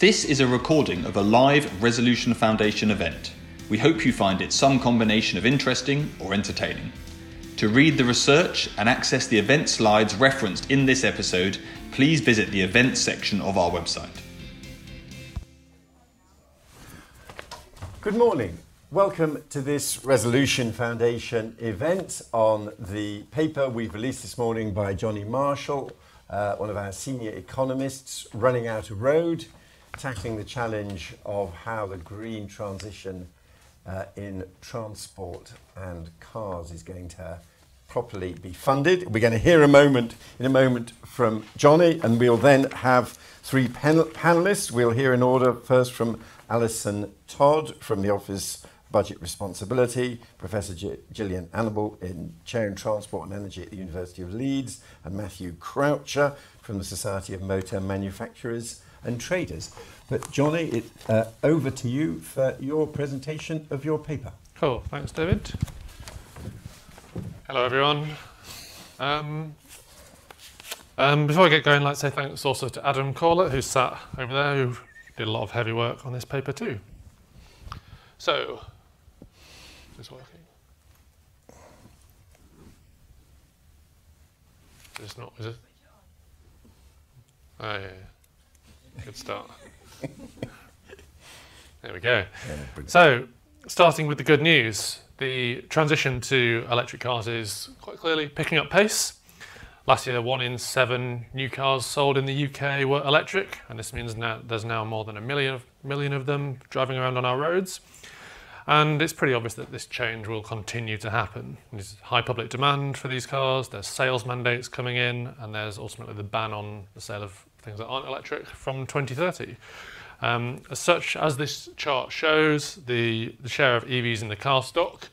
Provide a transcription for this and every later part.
This is a recording of a live Resolution Foundation event. We hope you find it some combination of interesting or entertaining. To read the research and access the event slides referenced in this episode, please visit the events section of our website. Good morning. Welcome to this Resolution Foundation event on the paper we've released this morning by Jonny Marshall, uh, one of our senior economists, Running Out a Road, tackling the challenge of how the green transition uh, in transport and cars is going to properly be funded. We're going to hear a moment in a moment from Jonny, and we'll then have three panel- panelists. We'll hear in order first from Alison Todd from the Office of Budget Responsibility, Professor G- Jillian Anable in Chair in Transport and Energy at the University of Leeds, and Matthew Croucher from the Society of Motor Manufacturers and Traders. But Jonny, it, uh, over to you for your presentation of your paper. Cool, thanks, David. Hello, everyone. Um, um, before I get going, I'd like to say thanks also to Adam Corlett, who's sat over there, who did a lot of heavy work on this paper too. So, is working? It's not, is it? Oh, yeah. Good start. there we go. So, starting with the good news, the transition to electric cars is quite clearly picking up pace. Last year, one in seven new cars sold in the UK were electric, and this means now there's now more than a million of, million of them driving around on our roads. And it's pretty obvious that this change will continue to happen. There's high public demand for these cars, there's sales mandates coming in, and there's ultimately the ban on the sale of things that aren't electric from 2030. Um, as such, as this chart shows, the, the share of EVs in the car stock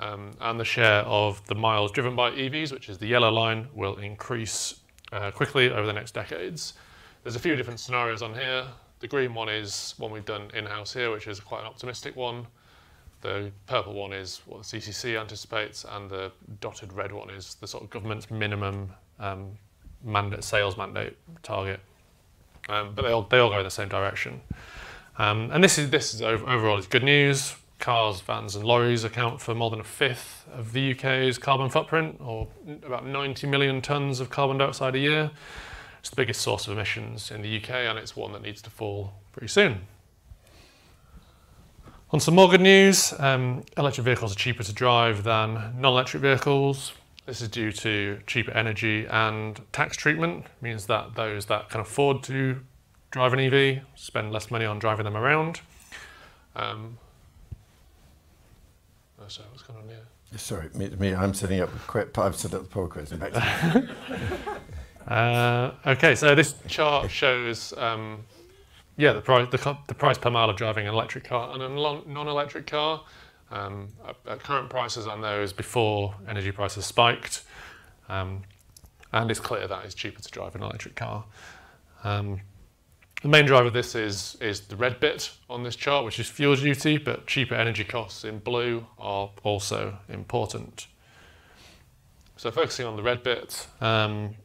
um, and the share of the miles driven by EVs, which is the yellow line, will increase uh, quickly over the next decades. There's a few different scenarios on here. The green one is one we've done in-house here, which is quite an optimistic one. The purple one is what the CCC anticipates, and the dotted red one is the sort of government's minimum um, mandate, sales mandate target. Um, but they all, they all go in the same direction. Um, and this is this is overall is good news. Cars, vans, and lorries account for more than a fifth of the UK's carbon footprint, or about 90 million tonnes of carbon dioxide a year. It's the biggest source of emissions in the UK, and it's one that needs to fall pretty soon. On some more good news, um, electric vehicles are cheaper to drive than non-electric vehicles. This is due to cheaper energy and tax treatment, it means that those that can afford to drive an EV spend less money on driving them around. Um, oh, sorry, what's going on here? Sorry, me, me I'm setting up. I've set up the poll quiz. Back to you. Uh, okay, so this chart shows, um, yeah, the price the, the price per mile of driving an electric car and a non-electric car. Um, at, current prices on those before energy prices spiked, um, and it's clear that it's cheaper to drive an electric car. Um, the main driver of this is is the red bit on this chart, which is fuel duty, but cheaper energy costs in blue are also important. So focusing on the red bit, um,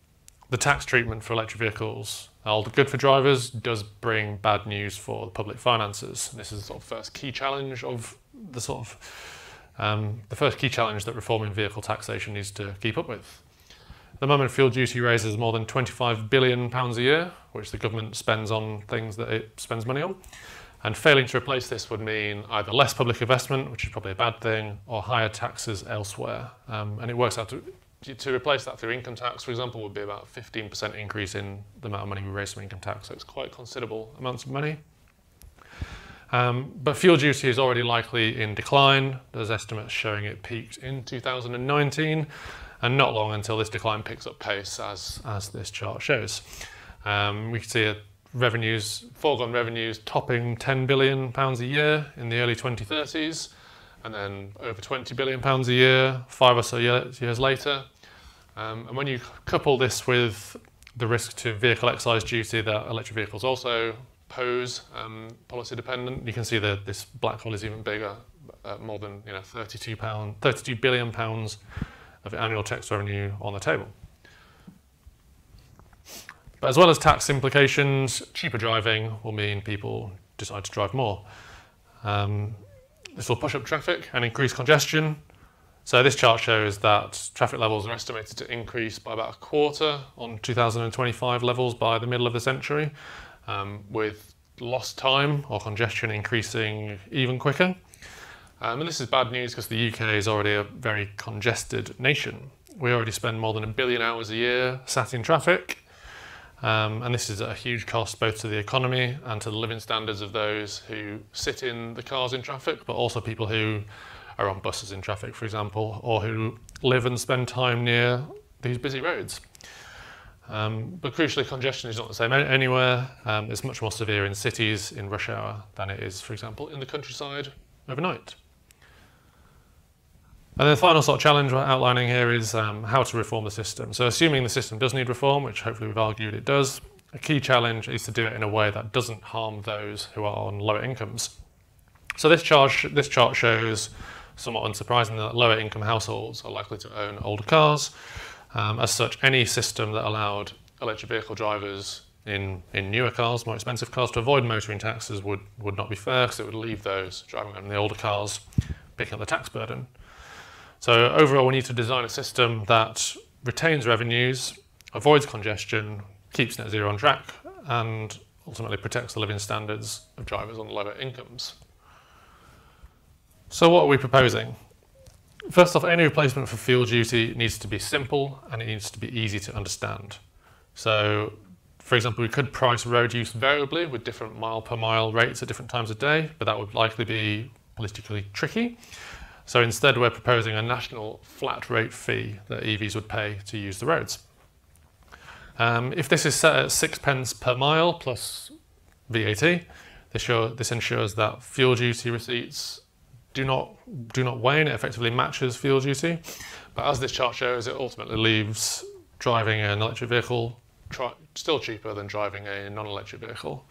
the tax treatment for electric vehicles, all good for drivers, does bring bad news for the public finances. This is the sort of first key challenge of the sort of um, the first key challenge that reforming vehicle taxation needs to keep up with. At the moment, fuel duty raises more than 25 billion pounds a year, which the government spends on things that it spends money on. And failing to replace this would mean either less public investment, which is probably a bad thing, or higher taxes elsewhere. Um, and it works out to to replace that through income tax, for example, would be about 15% increase in the amount of money we raise from income tax. So it's quite considerable amounts of money. Um, but fuel duty is already likely in decline. There's estimates showing it peaked in 2019, and not long until this decline picks up pace, as, as this chart shows. Um, we can see a revenues, foregone revenues topping 10 billion pounds a year in the early 2030s, and then over 20 billion pounds a year five or so years, later. Um, and when you couple this with the risk to vehicle excise duty that electric vehicles also pose, um, policy dependent, you can see that this black hole is even bigger, uh, more than you know 32 pound, 32 billion pounds of annual tax revenue on the table. But as well as tax implications, cheaper driving will mean people decide to drive more. Um, this will push up traffic and increase congestion. So this chart shows that traffic levels are estimated to increase by about a quarter on 2025 levels by the middle of the century, um, with lost time or congestion increasing even quicker. Um, and this is bad news because the UK is already a very congested nation. We already spend more than a billion hours a year sat in traffic, um, and this is a huge cost both to the economy and to the living standards of those who sit in the cars in traffic, but also people who are on buses in traffic, for example, or who live and spend time near these busy roads. Um, but crucially, congestion is not the same anywhere. Um, it's much more severe in cities in rush hour than it is, for example, in the countryside overnight. And the final sort of challenge we're outlining here is um, how to reform the system. So assuming the system does need reform, which hopefully we've argued it does, a key challenge is to do it in a way that doesn't harm those who are on lower incomes. So this this chart shows, somewhat unsurprisingly, that lower income households are likely to own older cars. Um, as such, any system that allowed electric vehicle drivers in, in newer cars, more expensive cars, to avoid motoring taxes would, would not be fair because it would leave those driving in the older cars picking up the tax burden. So overall, we need to design a system that retains revenues, avoids congestion, keeps net zero on track, and ultimately protects the living standards of drivers on lower incomes. So what are we proposing? First off, any replacement for fuel duty needs to be simple and it needs to be easy to understand. So, for example, we could price road use variably with different mile per mile rates at different times of day, but that would likely be politically tricky. So instead, we're proposing a national flat rate fee that EVs would pay to use the roads. Um, if this is set at sixpence per mile plus VAT, this, show, this ensures that fuel duty receipts do not do not wane. It effectively matches fuel duty. But as this chart shows, it ultimately leaves driving an electric vehicle still cheaper than driving a non-electric vehicle.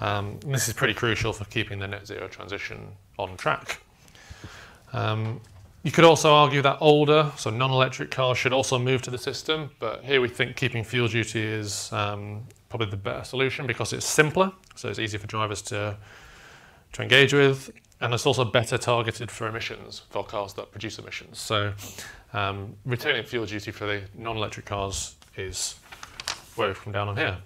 Um, this is pretty crucial for keeping the net zero transition on track. Um, you could also argue that older, so non-electric cars should also move to the system, but here we think keeping fuel duty is um, probably the better solution because it's simpler, so it's easier for drivers to, to engage with, and it's also better targeted for emissions, for cars that produce emissions. So um, retaining fuel duty for the non-electric cars is where we've come down on here.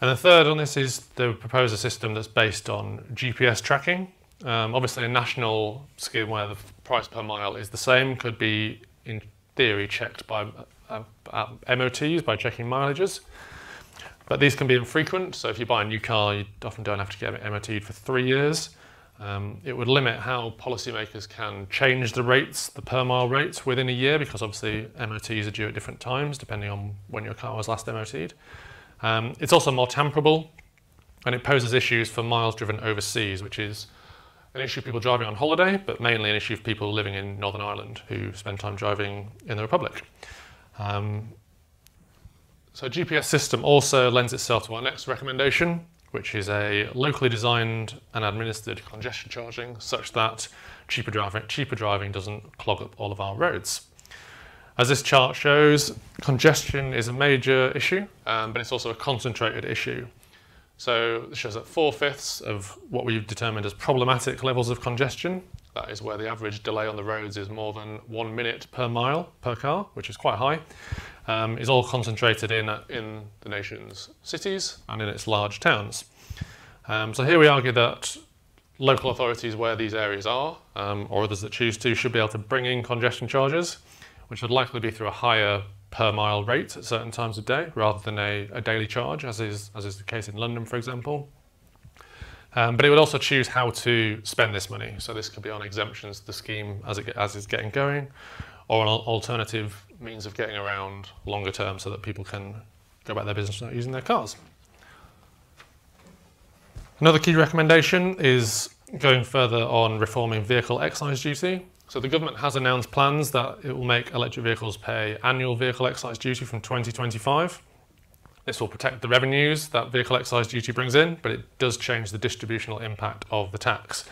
And the third on this is to propose a system that's based on GPS tracking, um, obviously, a national scheme where the price per mile is the same could be, in theory, checked by uh, uh, MOTs by checking mileages. But these can be infrequent, so if you buy a new car, you often don't have to get MOT'd for three years. Um, it would limit how policymakers can change the rates, the per mile rates, within a year, because obviously MOTs are due at different times, depending on when your car was last MOT'd. Um, it's also more temperable, and it poses issues for miles driven overseas, which is an issue of people driving on holiday, but mainly an issue of people living in Northern Ireland who spend time driving in the Republic. Um, so GPS system also lends itself to our next recommendation, which is a locally designed and administered congestion charging such that cheaper driving, cheaper driving doesn't clog up all of our roads. As this chart shows, congestion is a major issue, um, but it's also a concentrated issue. So this shows that four-fifths of what we've determined as problematic levels of congestion, that is where the average delay on the roads is more than one minute per mile per car, which is quite high, um, is all concentrated in, in the nation's cities and in its large towns. Um, so here we argue that local authorities where these areas are, um, or others that choose to, should be able to bring in congestion charges, which would likely be through a higher per mile rate at certain times of day rather than a, a daily charge, as is, as is the case in London, for example. Um, but it would also choose how to spend this money. So this could be on exemptions to the scheme as, it, as it's getting going, or an alternative means of getting around longer term so that people can go about their business without using their cars. Another key recommendation is going further on reforming vehicle excise duty. So the government has announced plans that it will make electric vehicles pay annual vehicle excise duty from 2025. This will protect the revenues that vehicle excise duty brings in, but it does change the distributional impact of the tax.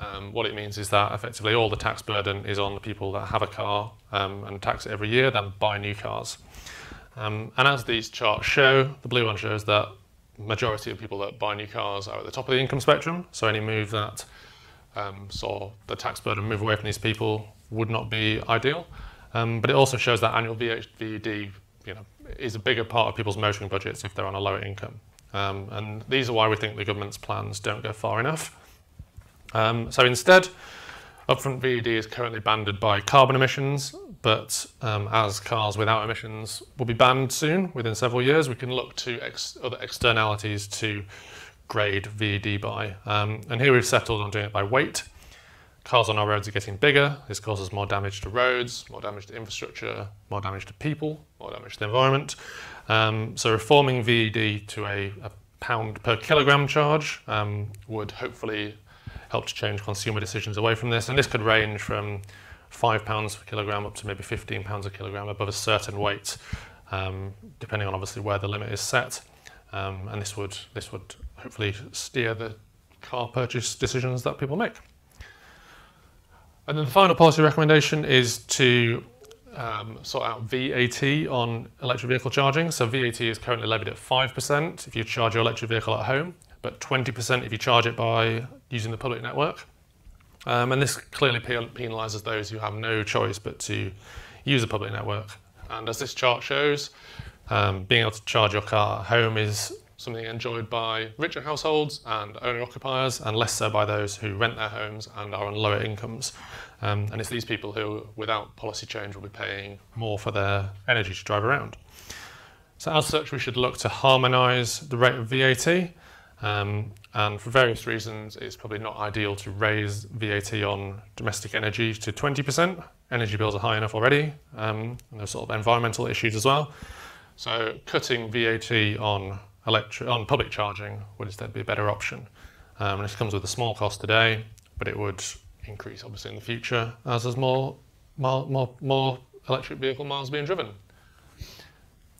Um, what it means is that effectively all the tax burden is on the people that have a car um, and tax it every year, then buy new cars. Um, and as these charts show, the blue one shows that majority of people that buy new cars are at the top of the income spectrum. So any move that um, saw the tax burden move away from these people would not be ideal. Um, but it also shows that annual VED you know, is a bigger part of people's motoring budgets if they're on a lower income. Um, and these are why we think the government's plans don't go far enough. Um, so instead, upfront VED is currently banded by carbon emissions, but um, as cars without emissions will be banned soon, within several years, we can look to ex other externalities to grade VED by. Um, and here we've settled on doing it by weight. Cars on our roads are getting bigger. This causes more damage to roads, more damage to infrastructure, more damage to people, more damage to the environment. Um, so reforming VED to a, a, pound per kilogram charge um, would hopefully help to change consumer decisions away from this. And this could range from five pounds per kilogram up to maybe 15 pounds a kilogram above a certain weight, um, depending on obviously where the limit is set. Um, and this would this would hopefully steer the car purchase decisions that people make. And then the final policy recommendation is to um, sort out VAT on electric vehicle charging. So VAT is currently levied at 5% if you charge your electric vehicle at home, but 20% if you charge it by using the public network. Um, and this clearly penalises those who have no choice but to use a public network. And as this chart shows, um, being able to charge your car at home is something enjoyed by richer households and owner occupiers, and less so by those who rent their homes and are on lower incomes. Um, and it's these people who, without policy change, will be paying more for their energy to drive around. So, as such, we should look to harmonise the rate of VAT. Um, and for various reasons, it's probably not ideal to raise VAT on domestic energy to 20%. Energy bills are high enough already, um, and there's sort of environmental issues as well. So, cutting VAT on electric on public charging would instead be a better option. Um, and this comes with a small cost today, but it would increase obviously in the future as there's more more more, more electric vehicle miles being driven.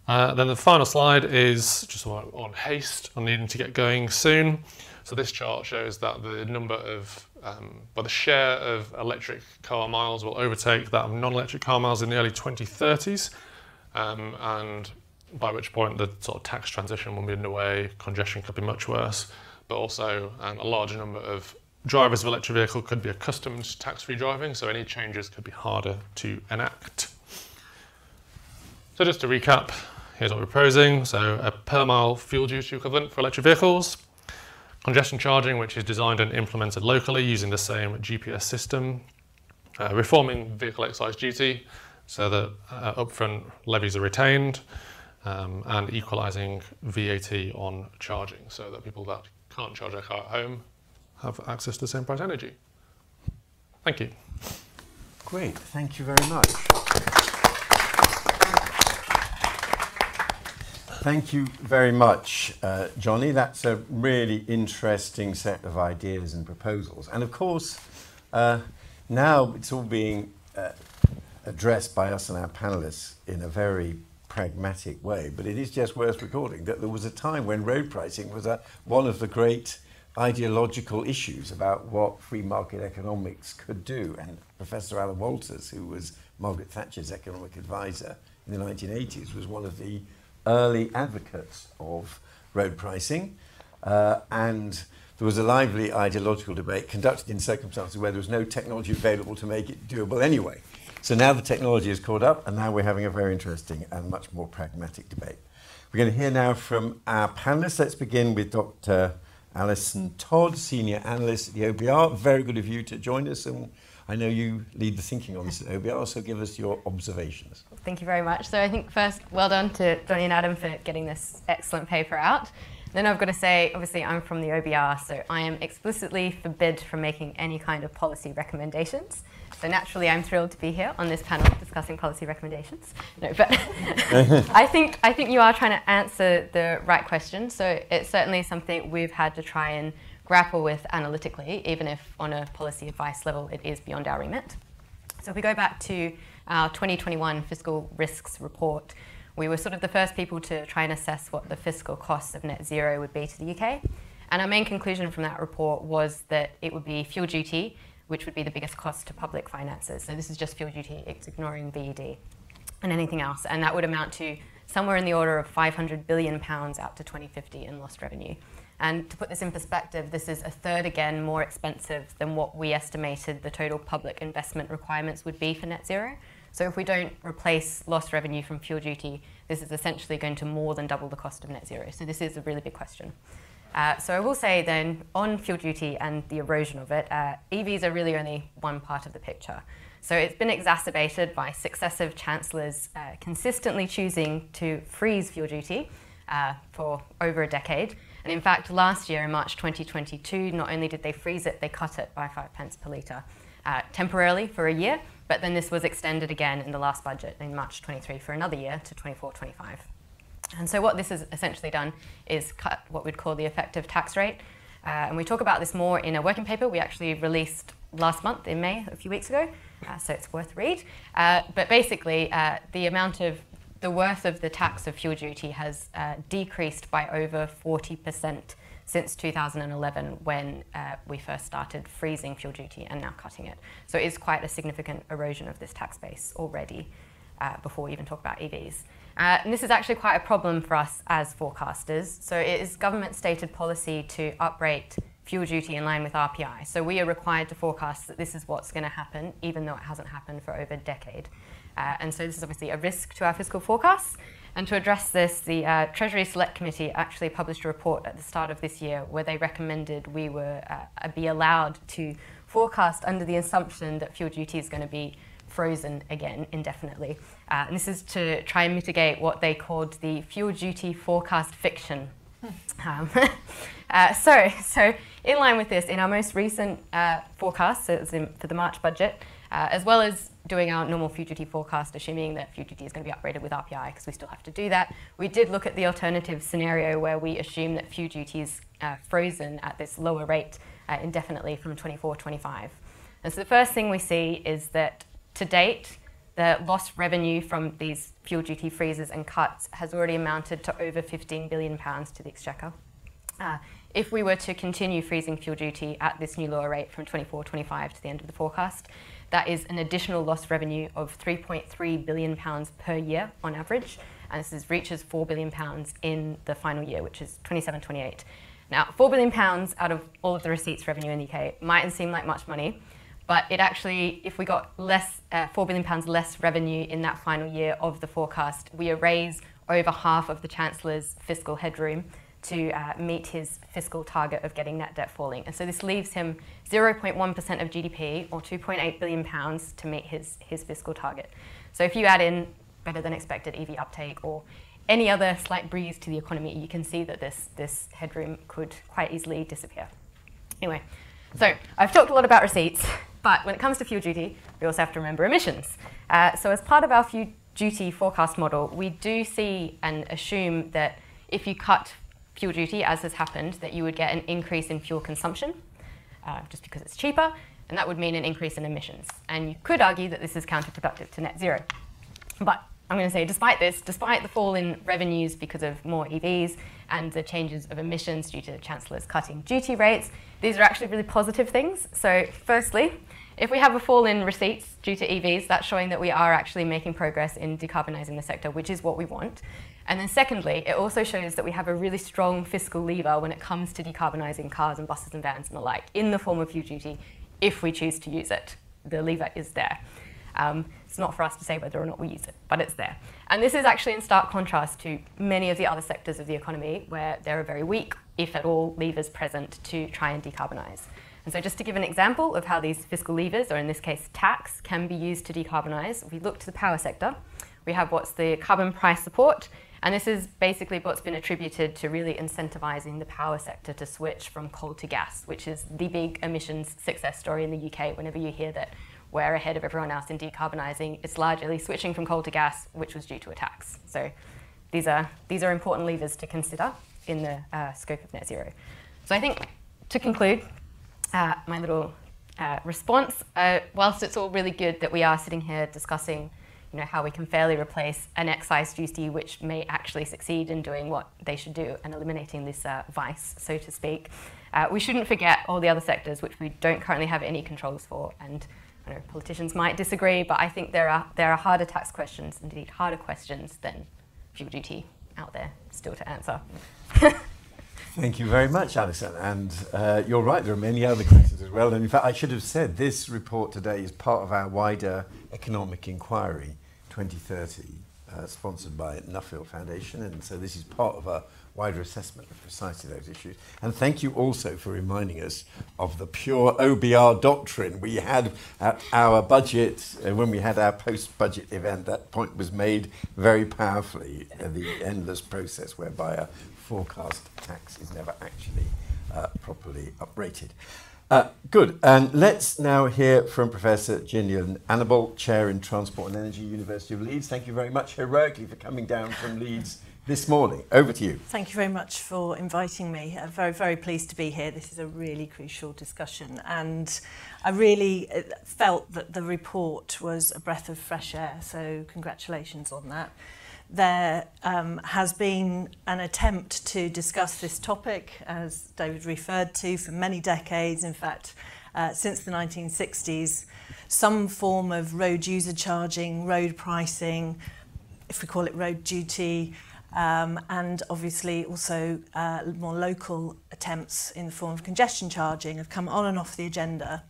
Uh, then the final slide is just on, haste, on needing to get going soon. So this chart shows that the number of, um, well, the share of electric car miles will overtake that of non-electric car miles in the early 2030s. Um, and by which point the sort of tax transition will be underway, congestion could be much worse, but also um, a larger number of drivers of electric vehicle could be accustomed to tax-free driving, so any changes could be harder to enact. So just to recap, here's what we're proposing. So a per mile fuel duty equivalent for electric vehicles, congestion charging, which is designed and implemented locally using the same GPS system, uh, reforming vehicle excise duty so that uh, upfront levies are retained, um, and equalising VAT on charging so that people that can't charge their car at home have access to the same price energy. Thank you. Great, thank you very much. Thank you very much, uh, Jonny. That's a really interesting set of ideas and proposals. And of course, uh, now it's all being uh, addressed by us and our panelists in a very pragmatic way, but it is just worth recording that there was a time when road pricing was a, one of the great ideological issues about what free market economics could do. And Professor Alan Walters, who was Margaret Thatcher's economic advisor in the 1980s, was one of the early advocates of road pricing. Uh, and there was a lively ideological debate conducted in circumstances where there was no technology available to make it doable anyway. So now the technology has caught up, and now we're having a very interesting and much more pragmatic debate. We're going to hear now from our panelists. Let's begin with Dr. Alison Todd, Senior Analyst at the OBR. Very good of you to join us, and I know you lead the thinking on this at OBR, so give us your observations. Thank you very much. So I think first, well done to Jonny and Adam for getting this excellent paper out. Then I've got to say, obviously, I'm from the OBR, so I am explicitly forbid from making any kind of policy recommendations. So naturally, I'm thrilled to be here on this panel discussing policy recommendations. No, but I think I think you are trying to answer the right question. So it's certainly something we've had to try and grapple with analytically, even if on a policy advice level it is beyond our remit. So if we go back to our 2021 fiscal risks report, we were sort of the first people to try and assess what the fiscal costs of net zero would be to the UK. And our main conclusion from that report was that it would be fuel duty which would be the biggest cost to public finances. So this is just fuel duty, it's ignoring VED and anything else. And that would amount to somewhere in the order of 500 billion pounds out to 2050 in lost revenue. And to put this in perspective, this is a third again more expensive than what we estimated the total public investment requirements would be for net zero. So if we don't replace lost revenue from fuel duty, this is essentially going to more than double the cost of net zero. So this is a really big question. Uh, so I will say then on fuel duty and the erosion of it, uh, EVs are really only one part of the picture. So it's been exacerbated by successive chancellors uh, consistently choosing to freeze fuel duty uh, for over a decade. And in fact, last year in March 2022, not only did they freeze it, they cut it by five pence per litre uh, temporarily for a year, but then this was extended again in the last budget in March 23 for another year to 24 25. And so what this has essentially done is cut what we'd call the effective tax rate. Uh, and we talk about this more in a working paper we actually released last month in May, a few weeks ago, uh, so it's worth read. Uh, but basically, uh, the amount of the worth of the tax of fuel duty has uh, decreased by over 40% since 2011 when uh, we first started freezing fuel duty and now cutting it. So it is quite a significant erosion of this tax base already uh, before we even talk about EVs. Uh, and this is actually quite a problem for us as forecasters. So it is government stated policy to uprate fuel duty in line with RPI. So we are required to forecast that this is what's going to happen, even though it hasn't happened for over a decade. Uh, and so this is obviously a risk to our fiscal forecasts. And to address this, the uh, Treasury Select Committee actually published a report at the start of this year where they recommended we were uh, be allowed to forecast under the assumption that fuel duty is going to be frozen again indefinitely. Uh, and this is to try and mitigate what they called the fuel duty forecast fiction. Um, uh, so, so, in line with this, in our most recent uh, forecast, so it was in, for the March budget, uh, as well as doing our normal fuel duty forecast, assuming that fuel duty is going to be upgraded with RPI, because we still have to do that. We did look at the alternative scenario where we assume that fuel duty is uh, frozen at this lower rate uh, indefinitely from 24 25. And so the first thing we see is that to date, the lost revenue from these fuel duty freezes and cuts has already amounted to over 15 billion pounds to the exchequer. Uh, if we were to continue freezing fuel duty at this new lower rate from 24-25 to the end of the forecast, that is an additional lost revenue of 3.3 billion pounds per year on average, and this is, reaches 4 billion pounds in the final year, which is 27-28. Now, 4 billion pounds out of all of the receipts revenue in the UK mightn't seem like much money, but it actually, if we got less, uh, 4 billion pounds less revenue in that final year of the forecast, we erase over half of the Chancellor's fiscal headroom to uh, meet his fiscal target of getting net debt falling. And so this leaves him 0.1% of GDP or 2.8 billion pounds to meet his, his fiscal target. So if you add in better than expected EV uptake or any other slight breeze to the economy, you can see that this, this headroom could quite easily disappear. Anyway, so I've talked a lot about receipts, but when it comes to fuel duty, we also have to remember emissions. Uh, so as part of our fuel duty forecast model, we do see and assume that if you cut fuel duty, as has happened, that you would get an increase in fuel consumption, uh, just because it's cheaper, and that would mean an increase in emissions. And you could argue that this is counterproductive to net zero. But I'm going to say, despite this, despite the fall in revenues because of more EVs and the changes of emissions due to the Chancellor's cutting duty rates, these are actually really positive things. So, firstly, if we have a fall in receipts due to EVs, that's showing that we are actually making progress in decarbonising the sector, which is what we want. And then secondly, it also shows that we have a really strong fiscal lever when it comes to decarbonising cars and buses and vans and the like in the form of fuel duty if we choose to use it. The lever is there. Um, it's not for us to say whether or not we use it, but it's there. And this is actually in stark contrast to many of the other sectors of the economy where there are very weak, if at all, levers present to try and decarbonise. And so, just to give an example of how these fiscal levers, or in this case tax, can be used to decarbonise, we look to the power sector. We have what's the carbon price support, and this is basically what's been attributed to really incentivizing the power sector to switch from coal to gas, which is the big emissions success story in the UK. Whenever you hear that we're ahead of everyone else in decarbonising, it's largely switching from coal to gas, which was due to a tax. So these are, these are important levers to consider in the uh, scope of net zero. So I think to conclude, uh, my little uh, response, uh, whilst it's all really good that we are sitting here discussing you know, how we can fairly replace an excise duty which may actually succeed in doing what they should do and eliminating this uh, vice, so to speak. Uh, we shouldn't forget all the other sectors which we don't currently have any controls for. And I know politicians might disagree, but I think there are, there are harder tax questions, indeed harder questions than fuel duty out there still to answer. Thank you very much, Alison. And uh, you're right, there are many other questions as well. And in fact, I should have said this report today is part of our wider economic inquiry 2030, uh, sponsored by Nuffield Foundation. And so this is part of a wider assessment of precisely those issues. And thank you also for reminding us of the pure OBR doctrine we had at our budget, uh, when we had our post budget event. That point was made very powerfully, uh, the endless process whereby a forecast tax is never actually uh, properly uprated. Uh, good. And let's now hear from Professor Jillian Anable, Chair in Transport and Energy, University of Leeds. Thank you very much heroically for coming down from Leeds this morning. Over to you. Thank you very much for inviting me. I'm very, very pleased to be here. This is a really crucial discussion. And I really uh, felt that the report was a breath of fresh air. So, congratulations on that. There um, has been an attempt to discuss this topic, as David referred to, for many decades. In fact, uh, since the 1960s, some form of road user charging, road pricing, if we call it road duty, um, and obviously also uh, more local attempts in the form of congestion charging have come on and off the agenda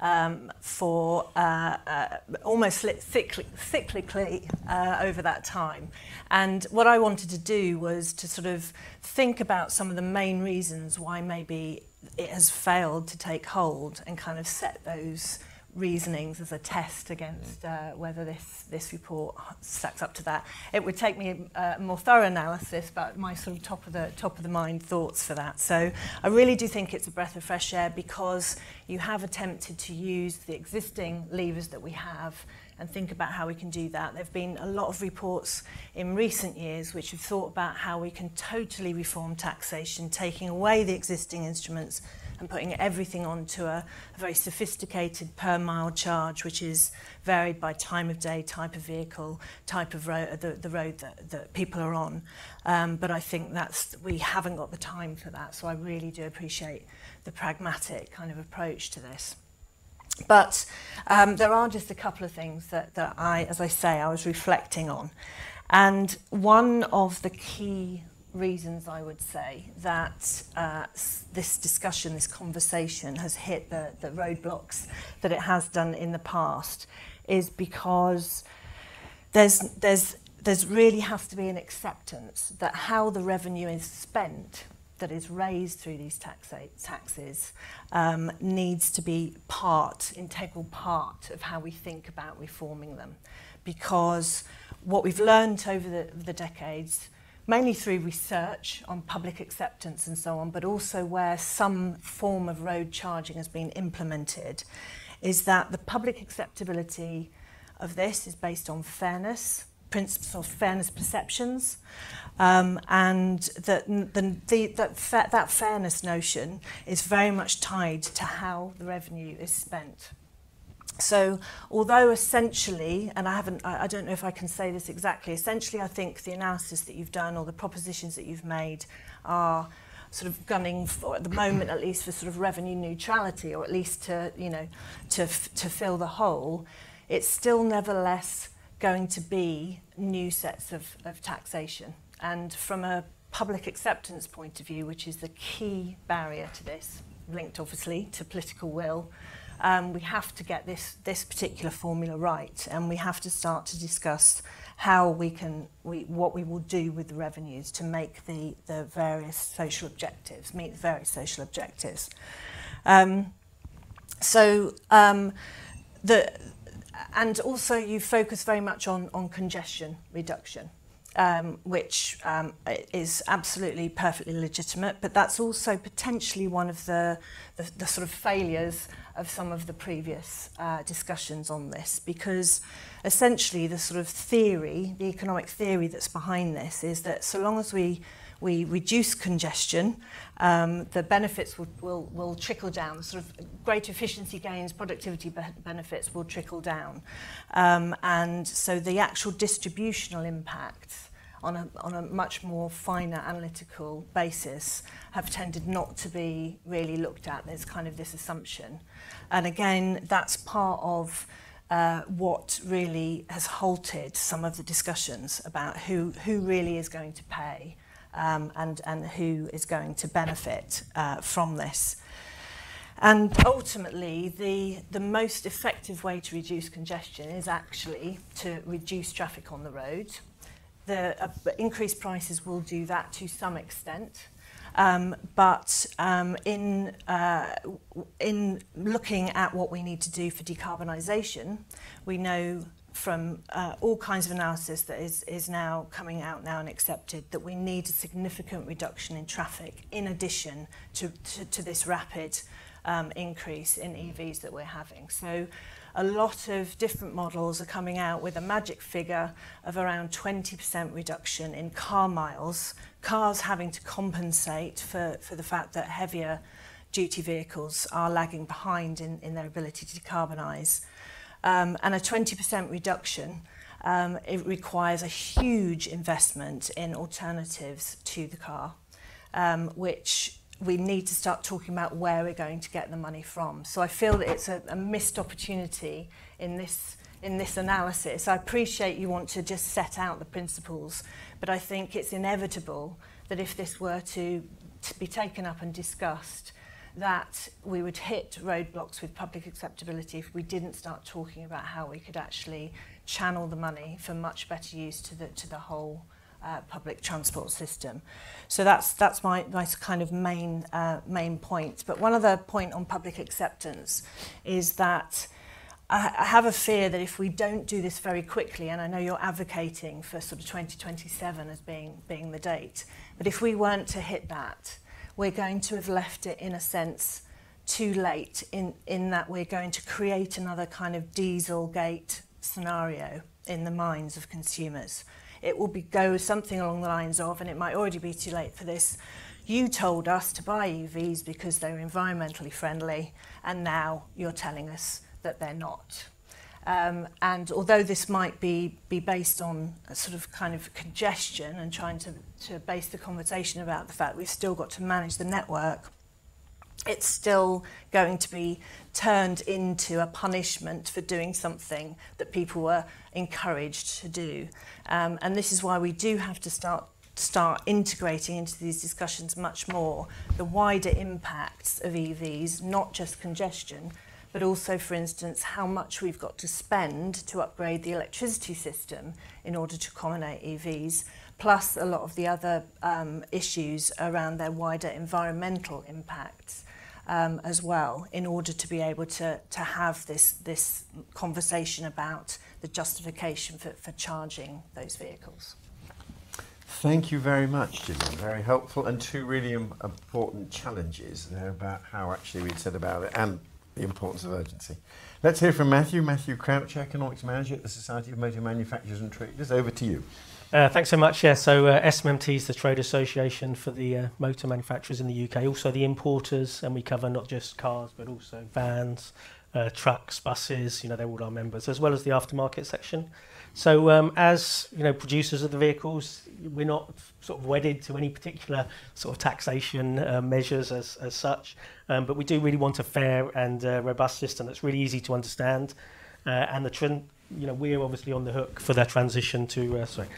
um, for uh, uh, almost cyclically, uh, over that time. And what I wanted to do was to sort of think about some of the main reasons why maybe it has failed to take hold and kind of set those reasonings as a test against uh, whether this, this report stacks up to that. It would take me a, a more thorough analysis, but my sort of top of the top of the mind thoughts for that. So I really do think it's a breath of fresh air because you have attempted to use the existing levers that we have and think about how we can do that. There have been a lot of reports in recent years which have thought about how we can totally reform taxation, taking away the existing instruments and putting everything onto a, a very sophisticated per mile charge, which is varied by time of day, type of vehicle, type of road, the, the road that, that people are on. Um, but I think that's we haven't got the time for that. So I really do appreciate the pragmatic kind of approach to this. But um, there are just a couple of things that, that I, as I say, I was reflecting on. And one of the key reasons I would say that uh, this discussion, this conversation has hit the, the roadblocks that it has done in the past is because there's, there's, there's really has to be an acceptance that how the revenue is spent that is raised through these tax taxes um, needs to be part, integral part of how we think about reforming them. Because what we've learned over the, the decades mainly through research on public acceptance and so on, but also where some form of road charging has been implemented, is that the public acceptability of this is based on fairness, principles of fairness perceptions, um, and that the, the, that, fa that fairness notion is very much tied to how the revenue is spent. So, although essentially, and I haven't, I, I don't know if I can say this exactly, essentially, I think the analysis that you've done or the propositions that you've made are sort of gunning for, at the moment, at least, for sort of revenue neutrality, or at least to, you know, to, to fill the hole. It's still nevertheless going to be new sets of, of taxation. And from a public acceptance point of view, which is the key barrier to this, linked obviously to political will, um, we have to get this, this particular formula right and we have to start to discuss how we can, we, what we will do with the revenues to make the, the various social objectives, meet the various social objectives. Um, so um, the, and also you focus very much on, on congestion reduction. Um, which um, is absolutely perfectly legitimate, but that's also potentially one of the, the, the sort of failures of some of the previous uh, discussions on this because essentially the sort of theory, the economic theory that's behind this is that so long as we we reduce congestion, um, the benefits will, will, will trickle down. Sort of great efficiency gains, productivity be benefits will trickle down. Um, and so the actual distributional impacts on a, on a much more finer analytical basis have tended not to be really looked at. There's kind of this assumption. And again, that's part of uh, what really has halted some of the discussions about who, who really is going to pay um, and, and who is going to benefit uh, from this. And ultimately, the, the most effective way to reduce congestion is actually to reduce traffic on the road. The uh, increased prices will do that to some extent. Um, but um, in, uh, in looking at what we need to do for decarbonisation, we know from uh, all kinds of analysis that is, is now coming out now and accepted that we need a significant reduction in traffic in addition to, to, to this rapid um, increase in EVs that we're having. So a lot of different models are coming out with a magic figure of around 20% reduction in car miles, cars having to compensate for, for the fact that heavier duty vehicles are lagging behind in, in their ability to decarbonise. Um, and a 20% reduction um, it requires a huge investment in alternatives to the car, um, which we need to start talking about where we're going to get the money from. So I feel that it's a, a missed opportunity in this in this analysis. I appreciate you want to just set out the principles, but I think it's inevitable that if this were to, to be taken up and discussed, that we would hit roadblocks with public acceptability if we didn't start talking about how we could actually channel the money for much better use to the, to the whole uh, public transport system. So that's that's my, my kind of main uh, main point. But one other point on public acceptance is that I, I have a fear that if we don't do this very quickly, and I know you're advocating for sort of 2027 as being being the date, but if we weren't to hit that, we're going to have left it in a sense too late in, in that we're going to create another kind of diesel gate scenario in the minds of consumers it will be go something along the lines of, and it might already be too late for this, you told us to buy EVs because they're environmentally friendly, and now you're telling us that they're not. Um, and although this might be, be based on a sort of kind of congestion and trying to, to base the conversation about the fact we've still got to manage the network, it's still going to be turned into a punishment for doing something that people were encouraged to do. Um, and this is why we do have to start start integrating into these discussions much more the wider impacts of EVs, not just congestion, but also, for instance, how much we've got to spend to upgrade the electricity system in order to accommodate EVs, plus a lot of the other um, issues around their wider environmental impacts um, as well in order to be able to, to have this, this conversation about the justification for, for charging those vehicles. Thank you very much, Jillian. Very helpful and two really Im- important challenges there about how actually we'd said about it and the importance of urgency. Let's hear from Matthew. Matthew Crouch, Economics Manager at the Society of Motor Manufacturers and Traders. Over to you. Uh, thanks so much. Yeah, so uh, SMMT is the trade association for the uh, motor manufacturers in the UK, also the importers, and we cover not just cars but also vans, uh, trucks, buses. You know, they're all our members, as well as the aftermarket section. So, um, as you know, producers of the vehicles, we're not sort of wedded to any particular sort of taxation uh, measures as, as such, um, but we do really want a fair and uh, robust system that's really easy to understand. Uh, and the trend you know, we're obviously on the hook for their transition to, uh, sorry,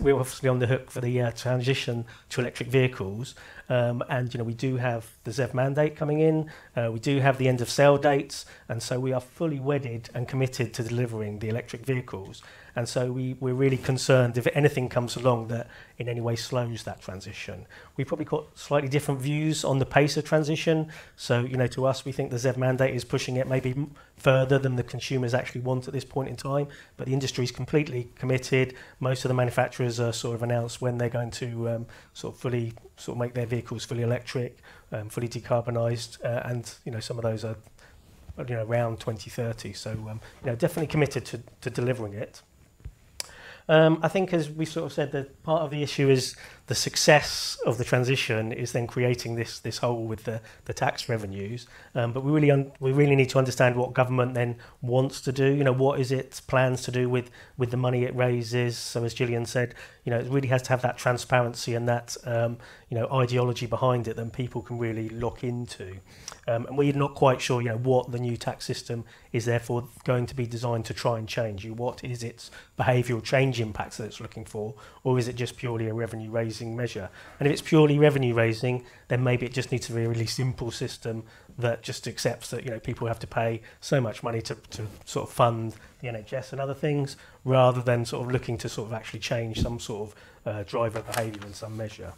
we're obviously on the hook for the uh, transition to electric vehicles. Um, and, you know, we do have the ZEV mandate coming in, uh, we do have the end of sale dates, and so we are fully wedded and committed to delivering the electric vehicles. And so we, we're really concerned if anything comes along that in any way slows that transition. We've probably got slightly different views on the pace of transition. So, you know, to us, we think the ZEV mandate is pushing it maybe further than the consumers actually want at this point in time. But the industry is completely committed. Most of the manufacturers are sort of announced when they're going to um, sort of fully sort of make their vehicles fully electric, um, fully decarbonised, uh, and you know some of those are you know around 2030. So um, you know definitely committed to, to delivering it. Um, I think, as we sort of said, that part of the issue is the success of the transition is then creating this this hole with the, the tax revenues. Um, but we really un- we really need to understand what government then wants to do. You know, what is its plans to do with with the money it raises. So as Jillian said, you know, it really has to have that transparency and that um, you know ideology behind it that people can really lock into. Um, and we're not quite sure, you know, what the new tax system is therefore going to be designed to try and change. You, what is its behavioural change impacts that it's looking for, or is it just purely a revenue raising measure. And if it's purely revenue raising, then maybe it just needs to be a really simple system that just accepts that you know people have to pay so much money to, to sort of fund the NHS and other things, rather than sort of looking to sort of actually change some sort of uh, driver behaviour in some measure.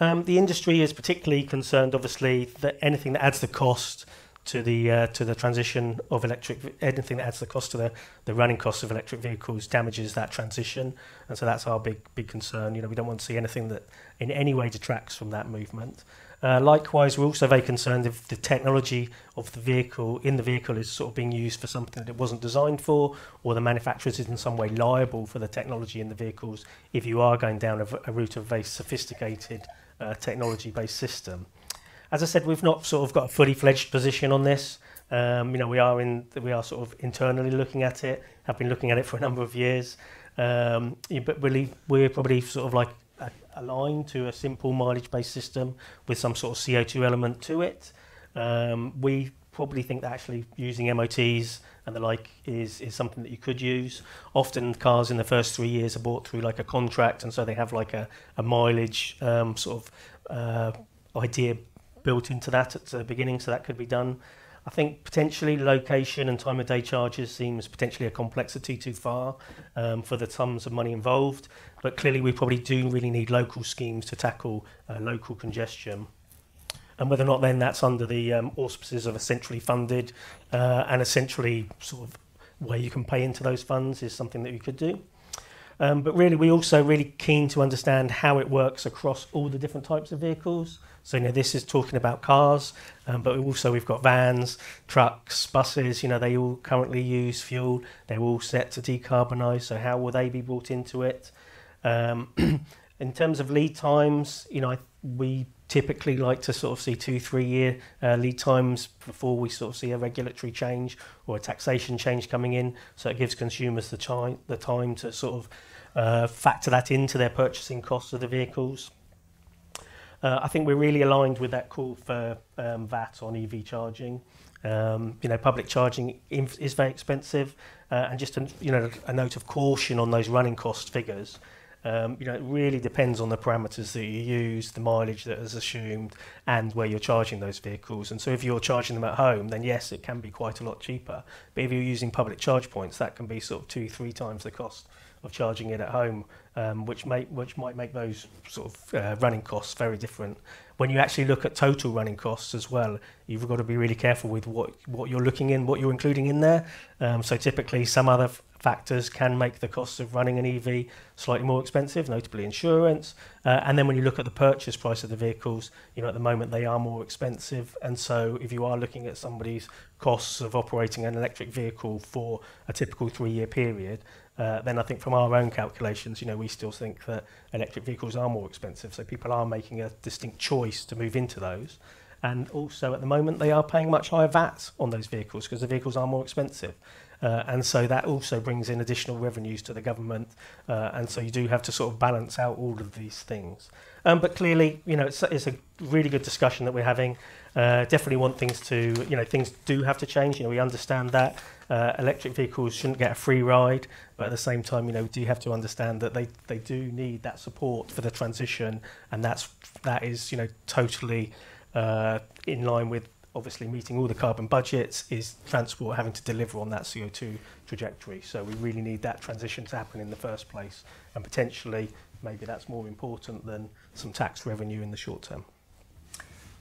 Um, the industry is particularly concerned, obviously, that anything that adds the cost to the uh, to the transition of electric anything that adds the cost to the the running costs of electric vehicles damages that transition. And so that's our big big concern. You know we don't want to see anything that in any way detracts from that movement. Uh, likewise we're also very concerned if the technology of the vehicle in the vehicle is sort of being used for something that it wasn't designed for or the manufacturers is in some way liable for the technology in the vehicles if you are going down a, a route of a very sophisticated uh, technology based system. uh, As I said, we've not sort of got a fully fledged position on this. Um, you know, we are in we are sort of internally looking at it. Have been looking at it for a number of years. Um, but really, we're probably sort of like aligned to a simple mileage-based system with some sort of CO2 element to it. Um, we probably think that actually using MOTs and the like is, is something that you could use. Often cars in the first three years are bought through like a contract and so they have like a, a mileage um, sort of uh, idea built into that at the beginning, so that could be done. I think potentially location and time of day charges seems potentially a complexity too far um, for the sums of money involved. But clearly, we probably do really need local schemes to tackle uh, local congestion. And whether or not then that's under the um, auspices of a centrally funded uh, and essentially sort of way you can pay into those funds is something that you could do. Um, but really, we're also really keen to understand how it works across all the different types of vehicles. So, you know, this is talking about cars, um, but also we've got vans, trucks, buses. You know, they all currently use fuel. They're all set to decarbonise. So, how will they be brought into it? Um, in terms of lead times, you know, we typically like to sort of see two, three year uh, lead times before we sort of see a regulatory change or a taxation change coming in. So it gives consumers the time, the time to sort of uh, factor that into their purchasing costs of the vehicles. Uh, I think we're really aligned with that call for um, VAT on EV charging. Um, you know, public charging is very expensive, uh, and just a, you know a note of caution on those running cost figures. Um, you know, it really depends on the parameters that you use, the mileage that is assumed, and where you're charging those vehicles. And so, if you're charging them at home, then yes, it can be quite a lot cheaper. But if you're using public charge points, that can be sort of two, three times the cost of charging it at home, um, which may which might make those sort of uh, running costs very different when you actually look at total running costs as well, you've got to be really careful with what, what you're looking in, what you're including in there. Um, so typically some other factors can make the costs of running an EV slightly more expensive, notably insurance. Uh, and then when you look at the purchase price of the vehicles, you know, at the moment they are more expensive. And so if you are looking at somebody's costs of operating an electric vehicle for a typical three year period, uh, then I think from our own calculations, you know, we still think that electric vehicles are more expensive. So people are making a distinct choice to move into those. And also at the moment, they are paying much higher VAT on those vehicles because the vehicles are more expensive. Uh, and so that also brings in additional revenues to the government. Uh, and so you do have to sort of balance out all of these things. Um, but clearly, you know, it's, it's a really good discussion that we're having. Uh, definitely want things to, you know, things do have to change. You know, we understand that uh, electric vehicles shouldn't get a free ride, but at the same time, you know, we do have to understand that they, they do need that support for the transition, and that's that is, you know, totally uh, in line with obviously meeting all the carbon budgets is transport having to deliver on that CO2 trajectory. So we really need that transition to happen in the first place, and potentially maybe that's more important than some tax revenue in the short term.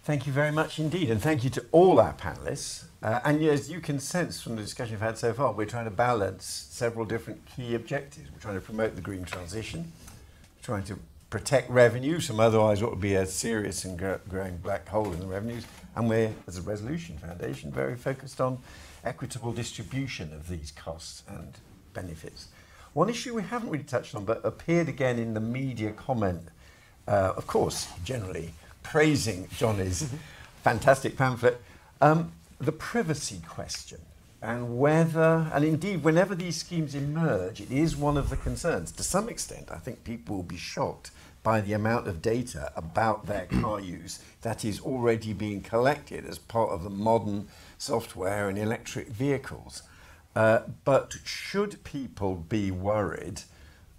Thank you very much indeed. And thank you to all our panellists. Uh, and as you can sense from the discussion we've had so far, we're trying to balance several different key objectives. We're trying to promote the green transition, we're trying to protect revenue, some otherwise what would be a serious and growing black hole in the revenues, and we're, as a Resolution Foundation, very focused on equitable distribution of these costs and benefits. One issue we haven't really touched on, but appeared again in the media comment, uh, of course, generally praising Jonny's fantastic pamphlet, um, the privacy question. And whether, and indeed, whenever these schemes emerge, it is one of the concerns. To some extent, I think people will be shocked by the amount of data about their car use that is already being collected as part of the modern software in electric vehicles. Uh, but should people be worried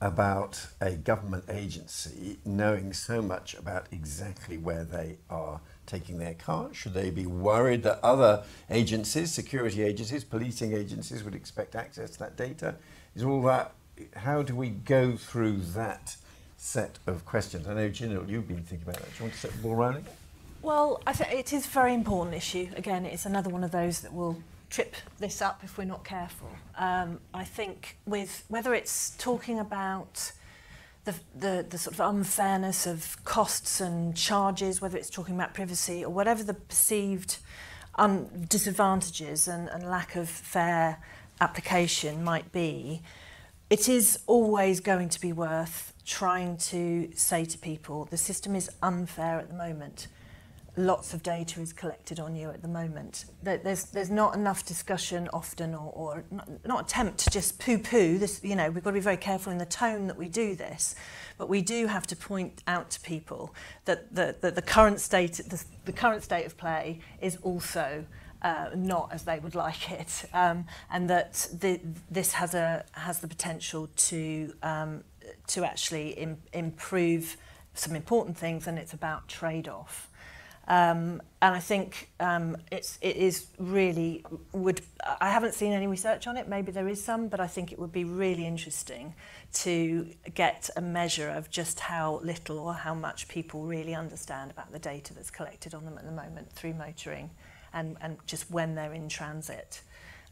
about a government agency knowing so much about exactly where they are taking their car? Should they be worried that other agencies, security agencies, policing agencies would expect access to that data? Is all that, how do we go through that set of questions? I know, Jillian, you've been thinking about that. Do you want to set the ball rolling? Well, it is a very important issue. Again, it's another one of those that will trip this up if we're not careful. Um, I think with whether it's talking about the, the, the sort of unfairness of costs and charges, whether it's talking about privacy or whatever the perceived un- disadvantages and, and lack of fair application might be, it is always going to be worth trying to say to people the system is unfair at the moment. Lots of data is collected on you at the moment. There's, there's not enough discussion often or, or not, not attempt to just poo-poo this, you know, we've got to be very careful in the tone that we do this, but we do have to point out to people that the, the, the current state, the, the current state of play is also uh, not as they would like it, um, and that the, this has a has the potential to um, to actually Im improve some important things, and it's about trade-off. Um, and I think um, it's, it is really would I haven't seen any research on it maybe there is some but I think it would be really interesting to get a measure of just how little or how much people really understand about the data that's collected on them at the moment through motoring and, and just when they're in transit.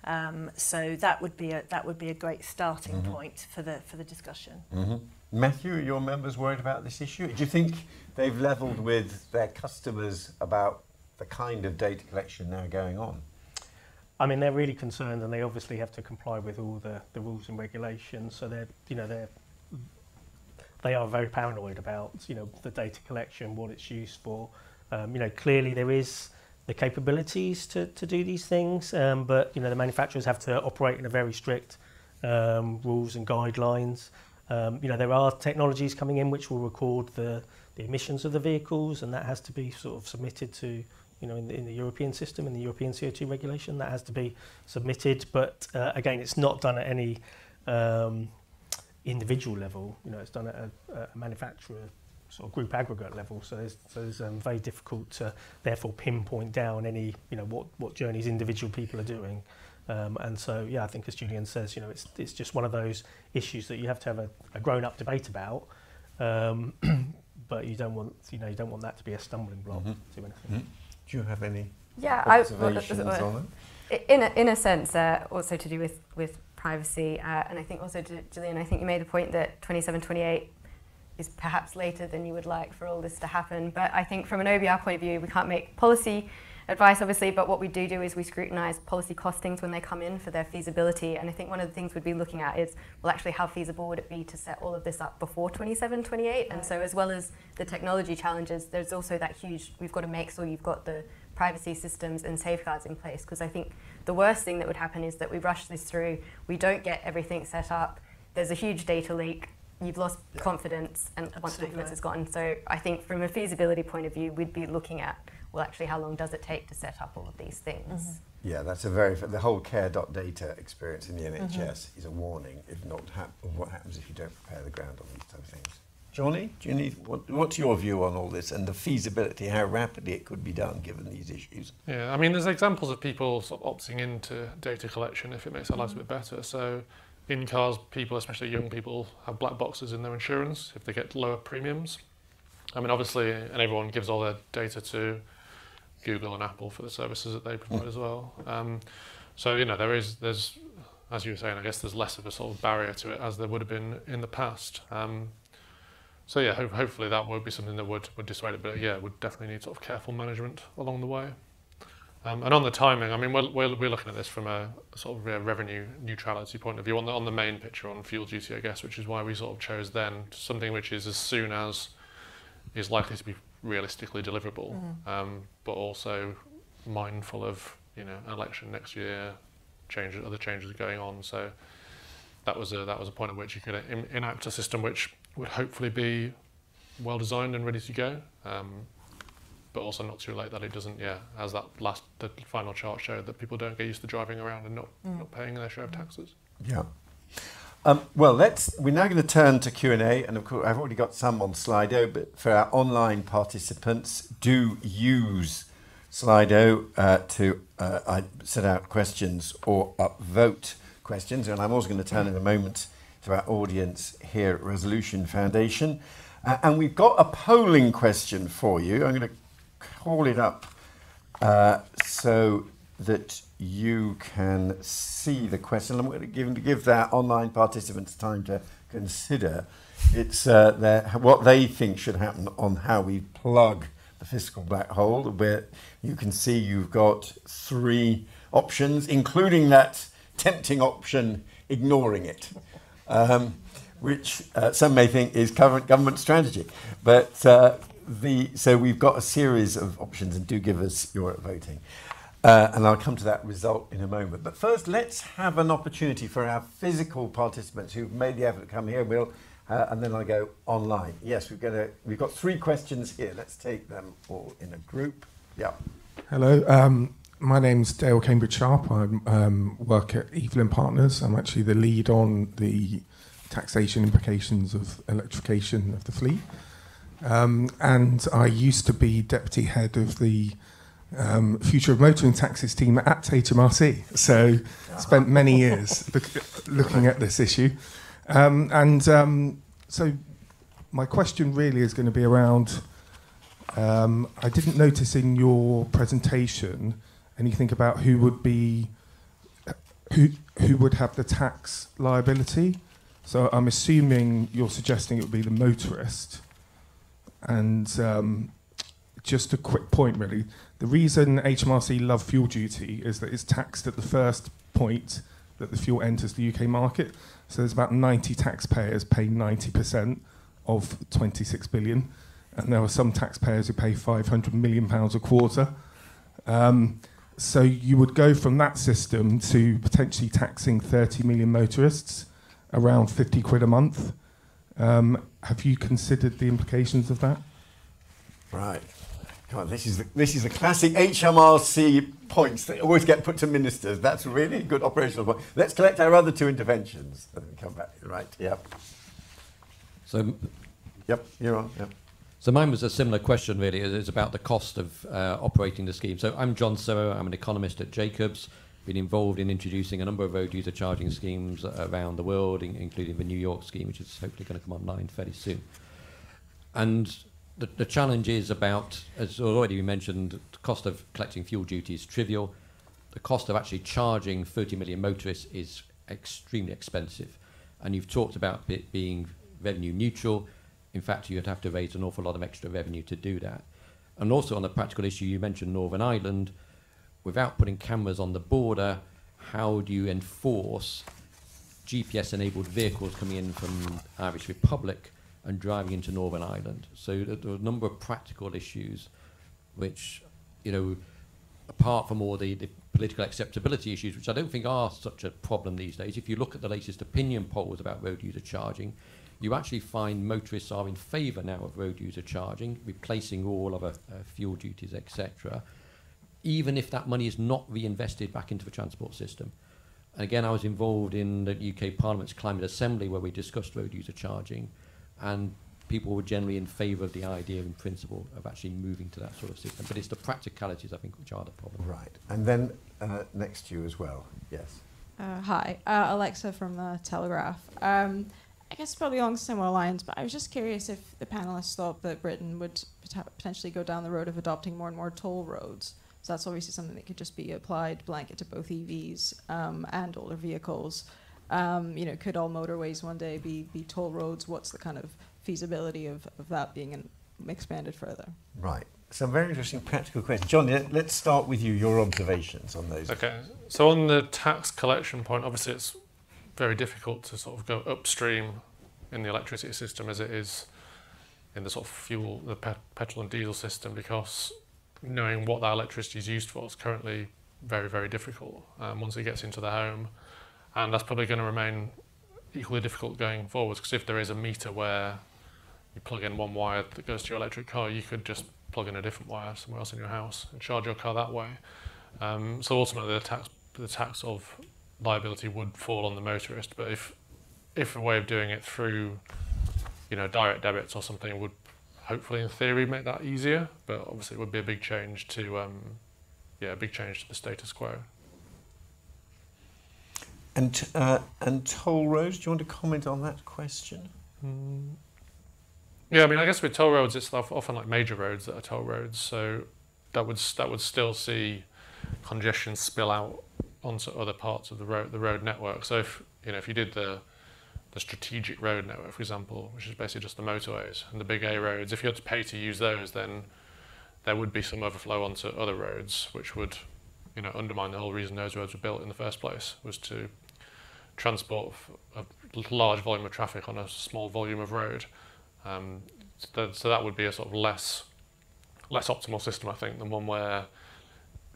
Um, so that would be a that would be a great starting mm -hmm. point for the for the discussion. Mm -hmm. Matthew, are your members worried about this issue? Do you think they've levelled with their customers about the kind of data collection now going on? I mean, they're really concerned, and they obviously have to comply with all the, the rules and regulations. So they're, you know, they're they are very paranoid about, you know, the data collection, what it's used for. Um, you know, clearly there is the capabilities to, to do these things, um, but you know, the manufacturers have to operate in a very strict um, rules and guidelines. Um, you know, there are technologies coming in which will record the, the emissions of the vehicles, and that has to be sort of submitted to, you know, in the, in the European system, in the European CO2 regulation, that has to be submitted. But uh, again, it's not done at any um, individual level. You know, it's done at a, a manufacturer sort of group aggregate level. So it's, so it's um, very difficult to therefore pinpoint down any, you know, what, what journeys individual people are doing. Um, and so, yeah, I think as Jillian says, you know, it's, it's just one of those issues that you have to have a, a grown-up debate about. Um, but you don't want you know you don't want that to be a stumbling block mm-hmm. to anything. Mm-hmm. Do you have any yeah, observations I, on it? In a, in a sense, uh, also to do with with privacy, uh, and I think also to Jillian, I think you made the point that 27, 28 is perhaps later than you would like for all this to happen. But I think from an OBR point of view, we can't make policy advice, obviously, but what we do do is we scrutinise policy costings when they come in for their feasibility. And I think one of the things we'd be looking at is, well, actually, how feasible would it be to set all of this up before 27, 28? And so, as well as the technology challenges, there's also that huge, we've got to make sure you've got the privacy systems and safeguards in place. Because I think the worst thing that would happen is that we rush this through, we don't get everything set up, there's a huge data leak, you've lost confidence, and Absolutely. once confidence is gone. So I think from a feasibility point of view, we'd be looking at well, actually, how long does it take to set up all of these things? Mm-hmm. Yeah, that's a very the whole care.data experience in the NHS mm-hmm. is a warning if not hap- of what happens if you don't prepare the ground on these type of things. Jonny, do you need what, what's your view on all this and the feasibility, how rapidly it could be done given these issues? Yeah, I mean, there's examples of people sort of opting into data collection if it makes their lives a bit better. So, in cars, people, especially young people, have black boxes in their insurance if they get lower premiums. I mean, obviously, and everyone gives all their data to Google and Apple for the services that they provide as well. Um, so you know there is there's as you were saying, I guess there's less of a sort of barrier to it as there would have been in the past. Um, so yeah, ho- hopefully that would be something that would would dissuade it. But yeah, would definitely need sort of careful management along the way. Um, and on the timing, I mean, we're, we're, we're looking at this from a sort of a revenue neutrality point of view on the, on the main picture on fuel duty, I guess, which is why we sort of chose then something which is as soon as is likely to be realistically deliverable, um, but also mindful of you know election next year, changes, other changes going on. So that was a that was a point at which you could en- enact a system which would hopefully be well designed and ready to go. Um, but also not too late that it doesn't, yeah, as that last, the final chart showed, that people don't get used to driving around and not, not paying their share of taxes. Yeah. Um, well, let's. We're now going to turn to Q and A, and of course, I've already got some on Slido. But for our online participants, do use Slido uh, to uh, set out questions or upvote questions. And I'm also going to turn in a moment to our audience here at Resolution Foundation, uh, and we've got a polling question for you. I'm going to call it up uh, so that you can see the question. I'm going to give, give our online participants time to consider it's uh, their, what they think should happen on how we plug the fiscal black hole. Where you can see you've got three options, including that tempting option, ignoring it. Um, which uh, some may think is current government strategy, but uh, the so we've got a series of options, and do give us your voting. Uh, and I'll come to that result in a moment. But first, let's have an opportunity for our physical participants who've made the effort to come here. We'll, uh, and then I'll go online. Yes, we've got, a, we've got three questions here. Let's take them all in a group. Yeah. Hello, um, my name's Dale Cambridge Sharp. I um, work at Evelyn Partners. I'm actually the lead on the taxation implications of electrification of the fleet. Um, and I used to be deputy head of the um, future of motoring taxes team at HMRC. So spent many years look, looking at this issue. Um, and um, so my question really is going to be around. Um, I didn't notice in your presentation anything about who would be who who would have the tax liability. So I'm assuming you're suggesting it would be the motorist. And um, just a quick point, really. The reason HMRC love fuel duty is that it's taxed at the first point that the fuel enters the UK market. So there's about 90 taxpayers pay 90% of 26 billion, and there are some taxpayers who pay 500 million pounds a quarter. Um, so you would go from that system to potentially taxing 30 million motorists, around 50 quid a month. Um, have you considered the implications of that? Right. God, this is the, this is the classic HMRC points that always get put to ministers. That's really a good operational point. Let's collect our other two interventions and come back. Right. Yep. So, Yep. You're on. Yep. so mine was a similar question, really. It's about the cost of uh, operating the scheme. So I'm John Serow. I'm an economist at Jacobs. Been involved in introducing a number of road user charging schemes around the world, in, including the New York scheme, which is hopefully going to come online fairly soon. And the, the challenge is about, as already we mentioned, the cost of collecting fuel duty is trivial. The cost of actually charging 30 million motorists is extremely expensive. And you've talked about it being revenue neutral. In fact, you'd have to raise an awful lot of extra revenue to do that. And also on the practical issue, you mentioned Northern Ireland. Without putting cameras on the border, how do you enforce GPS-enabled vehicles coming in from Irish Republic and driving into Northern Ireland? So there are a number of practical issues, which, you know, apart from all the, the political acceptability issues, which I don't think are such a problem these days, if you look at the latest opinion polls about road user charging, you actually find motorists are in favour now of road user charging, replacing all other uh, fuel duties, etc., even if that money is not reinvested back into the transport system. And again, I was involved in the UK Parliament's Climate Assembly where we discussed road user charging, and people were generally in favour of the idea in principle of actually moving to that sort of system. But it's the practicalities, I think, which are the problem. Right. And then uh, next to you as well. Yes. Uh, hi, uh, Alexa from the Telegraph. Um, I guess probably along similar lines, but I was just curious if the panelists thought that Britain would pot- potentially go down the road of adopting more and more toll roads. So that's obviously something that could just be applied blanket to both EVs um, and older vehicles. Um, you know, could all motorways one day be, be toll roads? What's the kind of feasibility of, of that being an, expanded further? Right. some very interesting practical questions. John, let- let's start with you, your observations on those. Okay, so on the tax collection point, obviously it's very difficult to sort of go upstream in the electricity system as it is in the sort of fuel, the pet- petrol and diesel system, because knowing what that electricity is used for is currently very, very difficult um, once it gets into the home. And that's probably going to remain equally difficult going forwards, because if there is a meter where you plug in one wire that goes to your electric car, you could just plug in a different wire somewhere else in your house and charge your car that way. Um, so ultimately, the tax the tax of liability would fall on the motorist. But if if a way of doing it through you know direct debits or something would hopefully in theory make that easier. But obviously, it would be a big change to um, yeah a big change to the status quo. And, uh, and toll roads, do you want to comment on that question? Yeah, I mean, I guess with toll roads, it's often like major roads that are toll roads, so that would that would still see congestion spill out onto other parts of the road the road network. So if you know if you did the the strategic road network, for example, which is basically just the motorways and the big A roads, if you had to pay to use those, then there would be some overflow onto other roads, which would you know undermine the whole reason those roads were built in the first place was to transport a large volume of traffic on a small volume of road. Um, so, that, would be a sort of less less optimal system, I think, than one where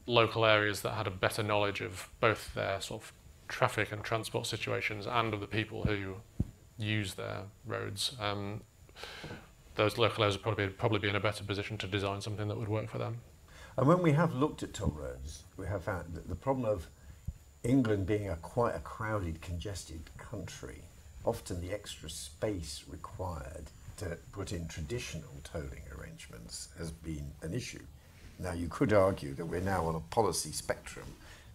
local areas that had a better knowledge of both their sort of traffic and transport situations and of the people who use their roads. Um, those local areas would probably probably be in a better position to design something that would work for them. And when we have looked at toll roads, we have found that the problem of England being a quite a crowded, congested country, often the extra space required to put in traditional tolling arrangements has been an issue. Now, you could argue that we're now on a policy spectrum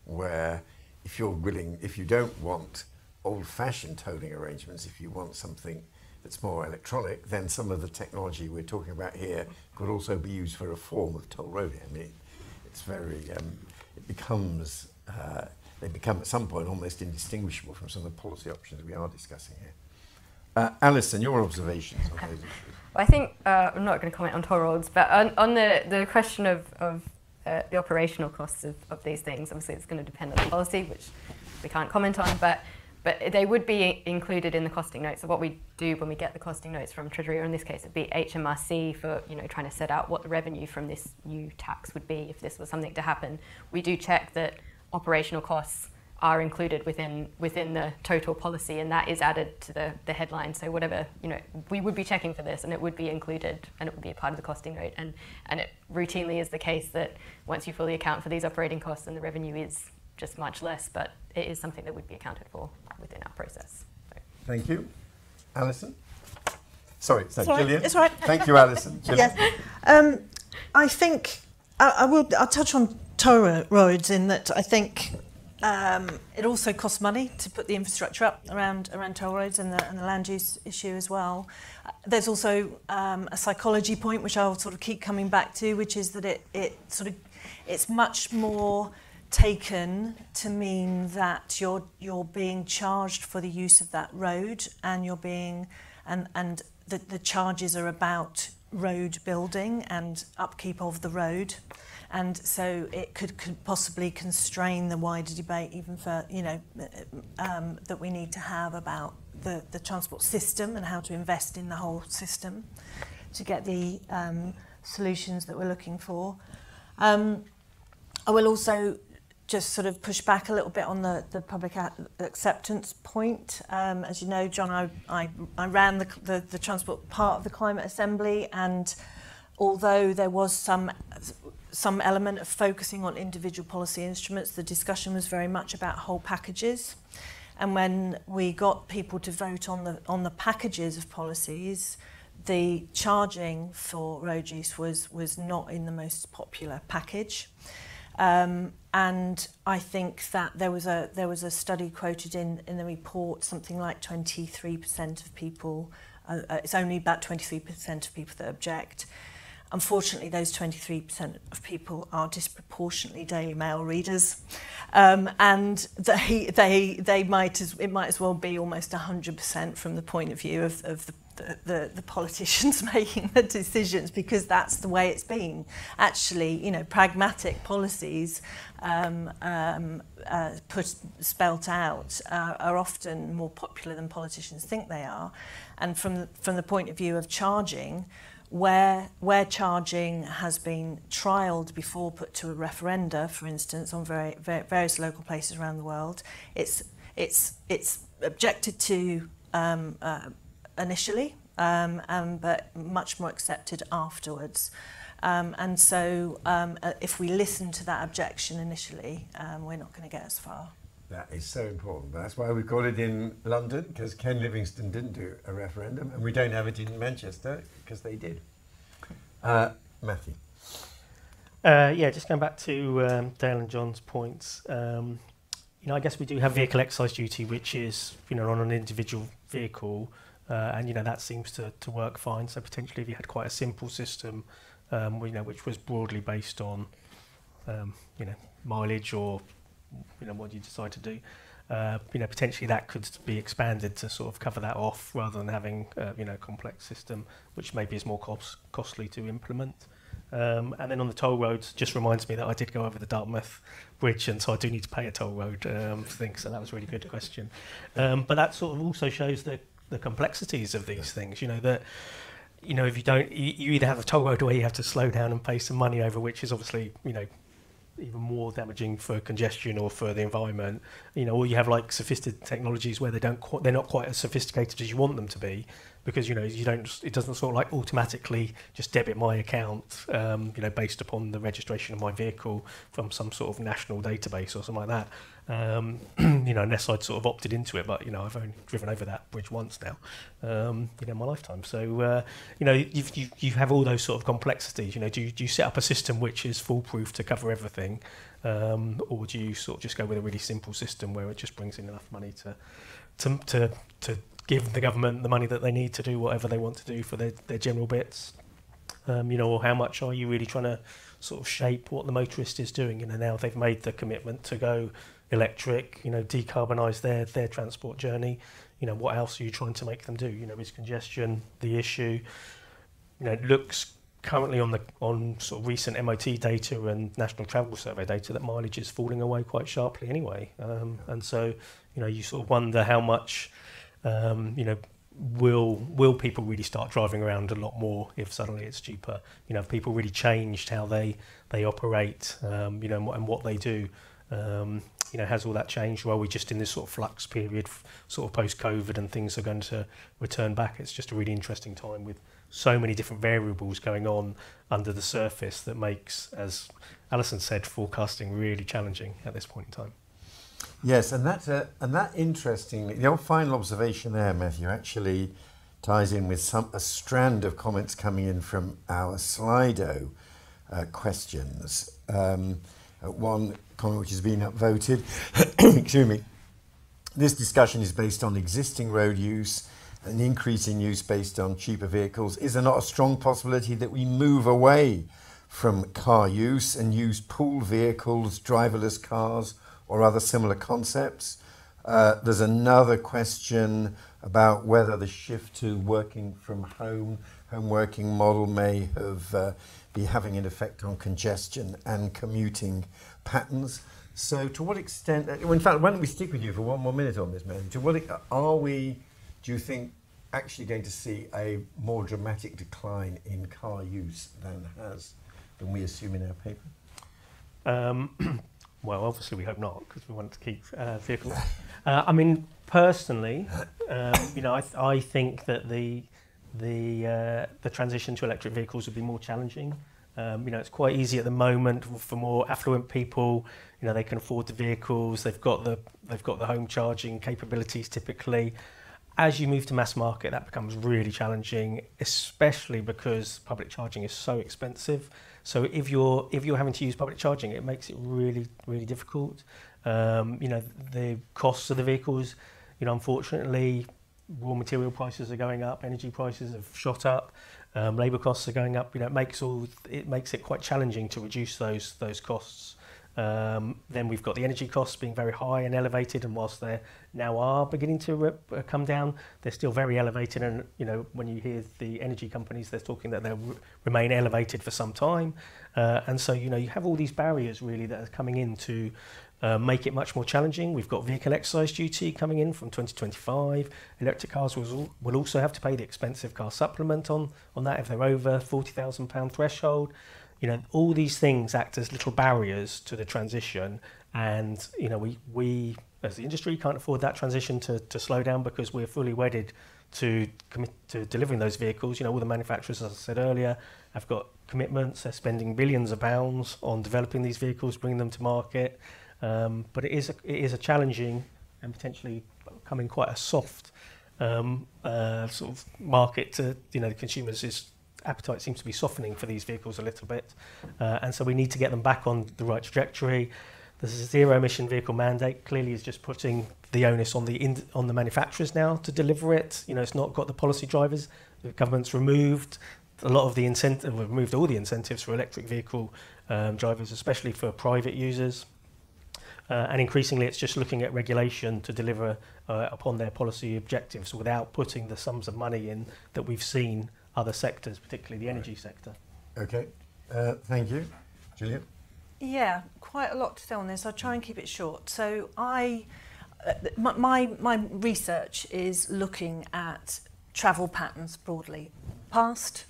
where if you're willing, if you don't want old fashioned tolling arrangements, if you want something that's more electronic, then some of the technology we're talking about here could also be used for a form of toll roading. I mean, it's very, um, it becomes, uh, they become at some point almost indistinguishable from some of the policy options we are discussing here. Uh, Alison, your observations on those issues. Well, I think uh, I'm not going to comment on toll roads, but on, on the, the question of, of uh, the operational costs of, of these things, obviously it's going to depend on the policy, which we can't comment on, but but they would be included in the costing notes. So what we do when we get the costing notes from Treasury, or in this case it'd be HMRC for you know trying to set out what the revenue from this new tax would be if this was something to happen. We do check that operational costs are included within within the total policy, and that is added to the, the headline. So whatever you know, we would be checking for this, and it would be included, and it would be a part of the costing note. And and it routinely is the case that once you fully account for these operating costs, then the revenue is just much less, but it is something that would be accounted for within our process. So. Thank you. Alison? Sorry, so It's all right, Jillian. it's all right. Thank you, Alison. Yes. Um, I think I, I will. I'll touch on toll roads in that I think um, it also costs money to put the infrastructure up around around toll roads and the, and the land use issue as well. Uh, There's also um, a psychology point which I'll sort of keep coming back to, which is that it it sort of it's much more taken to mean that you're you're being charged for the use of that road and you're being and and the, the charges are about road building and upkeep of the road. And so it could, could possibly constrain the wider debate even for you know um, that we need to have about the, the transport system and how to invest in the whole system to get the um, solutions that we're looking for. Um, I will also just sort of push back a little bit on the, the public acceptance point. Um, as you know, John, I, I, I ran the, the, the transport part of the Climate Assembly, and although there was some some element of focusing on individual policy instruments, the discussion was very much about whole packages. And when we got people to vote on the on the packages of policies, the charging for road use was was not in the most popular package. Um, and I think that there was a there was a study quoted in in the report something like 23% of people uh, uh, it's only about 23% of people that object. Unfortunately, those 23% of people are disproportionately Daily Mail readers, um, and they they they might as it might as well be almost 100% from the point of view of, of the, the, the, the politicians making the decisions because that's the way it's been. Actually, you know, pragmatic policies um, um, uh, put spelt out uh, are often more popular than politicians think they are. And from from the point of view of charging, where where charging has been trialled before put to a referenda, for instance, on very, very various local places around the world, it's it's it's objected to um, uh, initially, um, um, but much more accepted afterwards. Um, and so, um, uh, if we listen to that objection initially, um, we're not going to get as far. That is so important. That's why we've got it in London, because Ken Livingstone didn't do a referendum, and we don't have it in Manchester, because they did. Uh, Matthew. Uh, yeah, just going back to um, Dale and John's points. Um, you know, I guess we do have vehicle excise duty, which is you know on an individual vehicle, uh, and you know that seems to, to work fine. So potentially, if you had quite a simple system, um, you know, which was broadly based on, um, you know, mileage or you know what you decide to do, uh, you know, potentially that could be expanded to sort of cover that off rather than having uh, you know a complex system, which maybe is more cost, costly to implement. Um, and then on the toll roads, just reminds me that I did go over the Dartford Bridge, and so I do need to pay a toll road um, thing. So that was a really good question. Um, but that sort of also shows the the complexities of these things. You know that you know if you don't, you, you either have a toll road where you have to slow down and pay some money over, which is obviously you know even more damaging for congestion or for the environment. You know, or you have like sophisticated technologies where they don't they're not quite as sophisticated as you want them to be, because you know you don't it doesn't sort of like automatically just debit my account, um, you know, based upon the registration of my vehicle from some sort of national database or something like that. Um, you know, unless I'd sort of opted into it, but you know, I've only driven over that bridge once now, um, you know, in my lifetime. So, uh, you know, you've, you you have all those sort of complexities. You know, do you, do you set up a system which is foolproof to cover everything, um, or do you sort of just go with a really simple system where it just brings in enough money to to to, to give the government the money that they need to do whatever they want to do for their, their general bits? Um, you know, or how much are you really trying to sort of shape what the motorist is doing? You know, now they've made the commitment to go electric, you know, decarbonise their their transport journey. You know, what else are you trying to make them do? You know, is congestion the issue? You know, it looks currently on the on sort of recent MOT data and National Travel Survey data that mileage is falling away quite sharply anyway. Um, and so, you know, you sort of wonder how much, um, you know, will will people really start driving around a lot more if suddenly it's cheaper? You know, have people really changed how they they operate? Um, you know, and what, and what they do. Um, you know, has all that changed? Are we're just in this sort of flux period, sort of post COVID, and things are going to return back. It's just a really interesting time with so many different variables going on under the surface that makes, as Alison said, forecasting really challenging at this point in time. Yes, and that uh, and that interestingly, old final observation there, Matthew, actually ties in with some a strand of comments coming in from our Slido uh, questions. Um, uh, one comment which has been upvoted. Excuse me. This discussion is based on existing road use an increase in use based on cheaper vehicles. Is there not a strong possibility that we move away from car use and use pool vehicles, driverless cars, or other similar concepts? Uh, there's another question about whether the shift to working from home, home working model may have uh, be having an effect on congestion and commuting patterns. So, to what extent? uh, In fact, why don't we stick with you for one more minute on this, man? To what are we? Do you think actually going to see a more dramatic decline in car use than has than we assume in our paper? Um, well, obviously we hope not because we want to keep uh, vehicles. Uh, I mean, personally, um, you know, I, th- I think that the the uh, the transition to electric vehicles would be more challenging. Um, you know, it's quite easy at the moment for more affluent people. You know, they can afford the vehicles. They've got the they've got the home charging capabilities typically. As you move to mass market, that becomes really challenging, especially because public charging is so expensive. So if you're if you're having to use public charging, it makes it really really difficult. Um, you know the costs of the vehicles. You know, unfortunately, raw material prices are going up, energy prices have shot up, um, labour costs are going up. You know, it makes all it makes it quite challenging to reduce those those costs. Um, then we've got the energy costs being very high and elevated, and whilst they now are beginning to uh, come down, they're still very elevated. And you know, when you hear the energy companies, they're talking that they'll re- remain elevated for some time. Uh, and so, you know, you have all these barriers really that are coming in to uh, make it much more challenging. We've got vehicle excise duty coming in from 2025. Electric cars will, will also have to pay the expensive car supplement on, on that if they're over £40,000 threshold. You know, all these things act as little barriers to the transition. And, you know, we, we as the industry can't afford that transition to, to slow down because we're fully wedded to commit to delivering those vehicles. You know, all the manufacturers, as I said earlier, have got commitments. They're spending billions of pounds on developing these vehicles, bringing them to market. Um, but it is a, it is a challenging and potentially becoming quite a soft um, uh, sort of market to you know the consumers is appetite seems to be softening for these vehicles a little bit, uh, and so we need to get them back on the right trajectory. The zero emission vehicle mandate clearly is just putting the onus on the in, on the manufacturers now to deliver it. You know, it's not got the policy drivers. The government's removed a lot of the incentive, removed all the incentives for electric vehicle um, drivers, especially for private users. Uh, and increasingly, it's just looking at regulation to deliver uh, upon their policy objectives without putting the sums of money in that we've seen other sectors, particularly the energy sector. Okay, uh, thank you. Jillian? Yeah, quite a lot to say on this. I'll try and keep it short. So I, uh, my, my, my research is looking at travel patterns broadly, past,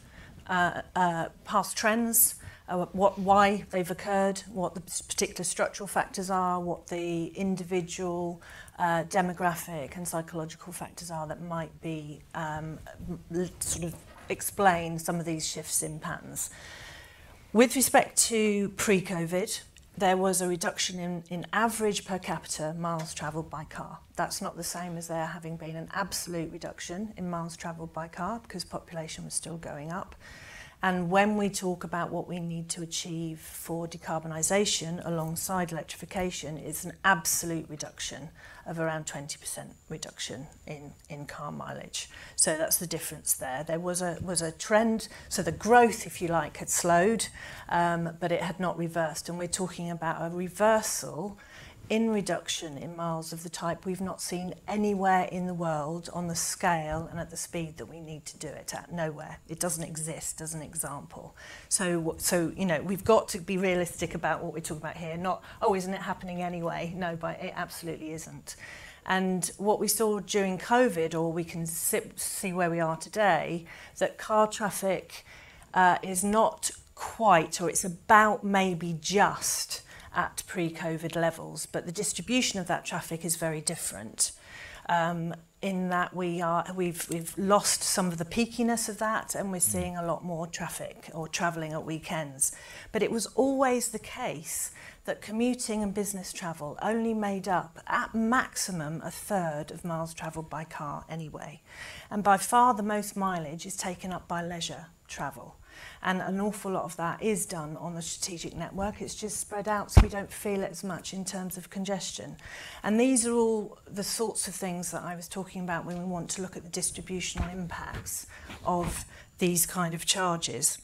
uh, uh, past trends, uh, what, why they've occurred, what the particular structural factors are, what the individual uh, demographic and psychological factors are that might be um, sort of explain some of these shifts in patterns. With respect to pre-COVID, there was a reduction in, in average per capita miles travelled by car. That's not the same as there having been an absolute reduction in miles travelled by car because population was still going up. And when we talk about what we need to achieve for decarbonisation alongside electrification, it's an absolute reduction of around 20% reduction in, in car mileage. So that's the difference there. There was a, was a trend, so the growth, if you like, had slowed, um, but it had not reversed. And we're talking about a reversal in reduction in miles of the type we've not seen anywhere in the world on the scale and at the speed that we need to do it at. Nowhere. It doesn't exist as an example. So, so you know, we've got to be realistic about what we're talking about here. Not, oh, isn't it happening anyway? No, but it absolutely isn't. And what we saw during COVID, or we can see where we are today, that car traffic uh, is not quite, or it's about maybe just at pre-COVID levels, but the distribution of that traffic is very different. Um, in that we are we've we've lost some of the peakiness of that and we're seeing a lot more traffic or travelling at weekends. But it was always the case that commuting and business travel only made up at maximum a third of miles travelled by car anyway. And by far the most mileage is taken up by leisure travel and an awful lot of that is done on the strategic network. It's just spread out so we don't feel it as much in terms of congestion. And these are all the sorts of things that I was talking about when we want to look at the distributional impacts of these kind of charges.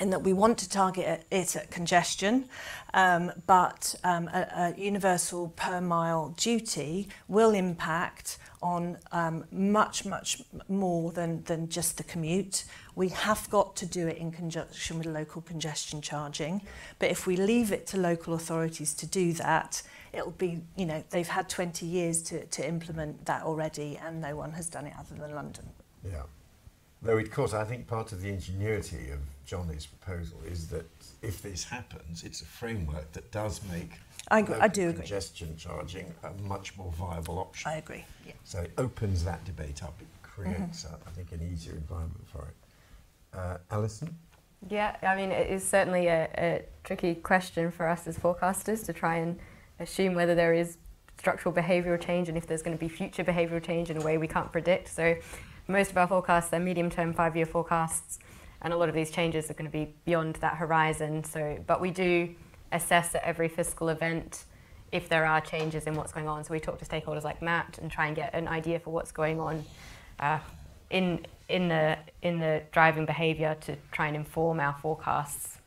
And that we want to target it at congestion, um, but um, a, a universal per mile duty will impact on um, much, much more than, than just the commute. We have got to do it in conjunction with local congestion charging. But if we leave it to local authorities to do that, it'll be, you know, they've had 20 years to, to implement that already and no one has done it other than London. Yeah. Though, of course, I think part of the ingenuity of Jonny's proposal is that if this happens, it's a framework that does make I, agree, I do agree. congestion charging a much more viable option. I agree. Yeah. So it opens that debate up. It creates, mm-hmm. uh, I think, an easier environment for it. Uh, Alison? Yeah, I mean, it is certainly a, a tricky question for us as forecasters to try and assume whether there is structural behavioural change and if there's going to be future behavioural change in a way we can't predict. So most of our forecasts are medium-term five-year forecasts, and a lot of these changes are going to be beyond that horizon. So, but we do assess at every fiscal event if there are changes in what's going on. So we talk to stakeholders like Matt and try and get an idea for what's going on uh, in in the in the driving behaviour to try and inform our forecasts.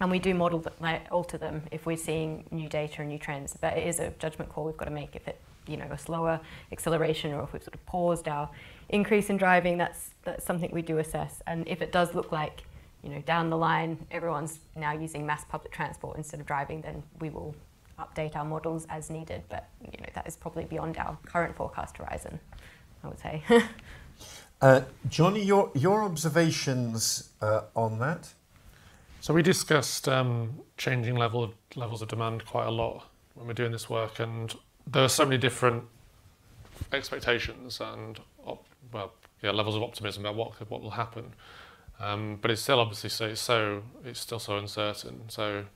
and we do model th- like, alter them if we're seeing new data and new trends. But it is a judgment call we've got to make if it, you know, a slower acceleration or if we've sort of paused our increase in driving. That's that's something we do assess. And if it does look like, you know, down the line everyone's now using mass public transport instead of driving, then we will update our models as needed. But you know, that is probably beyond our current forecast horizon. I would say. Uh, Jonny, your, your observations uh, on that? So we discussed um, changing level of, levels of demand quite a lot when we're doing this work, and there are so many different expectations and op- well, yeah, levels of optimism about what could, what will happen. Um, but it's still obviously so, so it's still so uncertain. So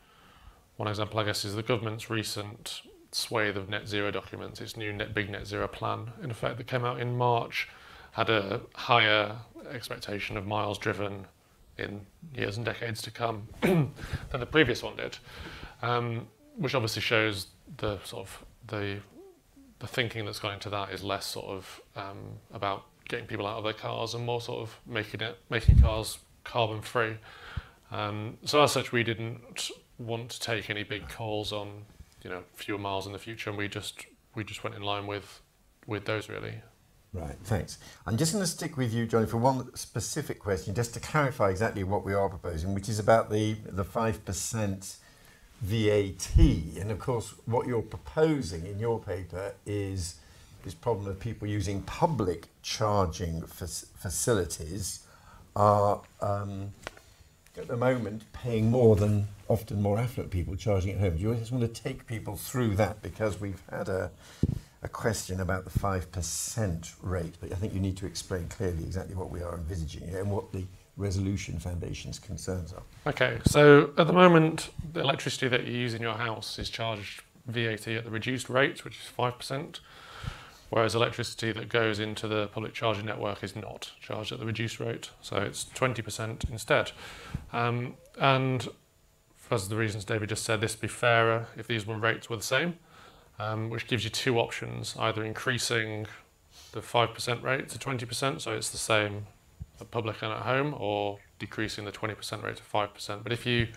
one example, I guess, is the government's recent swathe of net zero documents, its new net big net zero plan, in effect, that came out in March, had a higher expectation of miles driven in years and decades to come than the previous one did, um, which obviously shows the sort of the the thinking that's gone into that is less sort of um, about getting people out of their cars and more sort of making it making cars carbon free. Um, so as such, we didn't want to take any big calls on you know fewer miles in the future, and we just we just went in line with with those really. Right, thanks. I'm just going to stick with you, Jonny, for one specific question, just to clarify exactly what we are proposing, which is about the the five percent VAT. And of course, what you're proposing in your paper is this problem of people using public charging fac- facilities are um, at the moment paying more than often more affluent people charging at home. Do you just want to take people through that because we've had a a question about the 5% rate, but I think you need to explain clearly exactly what we are envisaging and what the Resolution Foundation's concerns are. Okay, so at the moment, the electricity that you use in your house is charged VAT at the reduced rate, which is 5%, whereas electricity that goes into the public charging network is not charged at the reduced rate, so it's 20% instead. Um, and for the reasons David just said, this would be fairer if these were rates were the same um, which gives you two options, either increasing the 5% rate to 20%, so it's the same at public and at home, or decreasing the 20% rate to 5%. But if you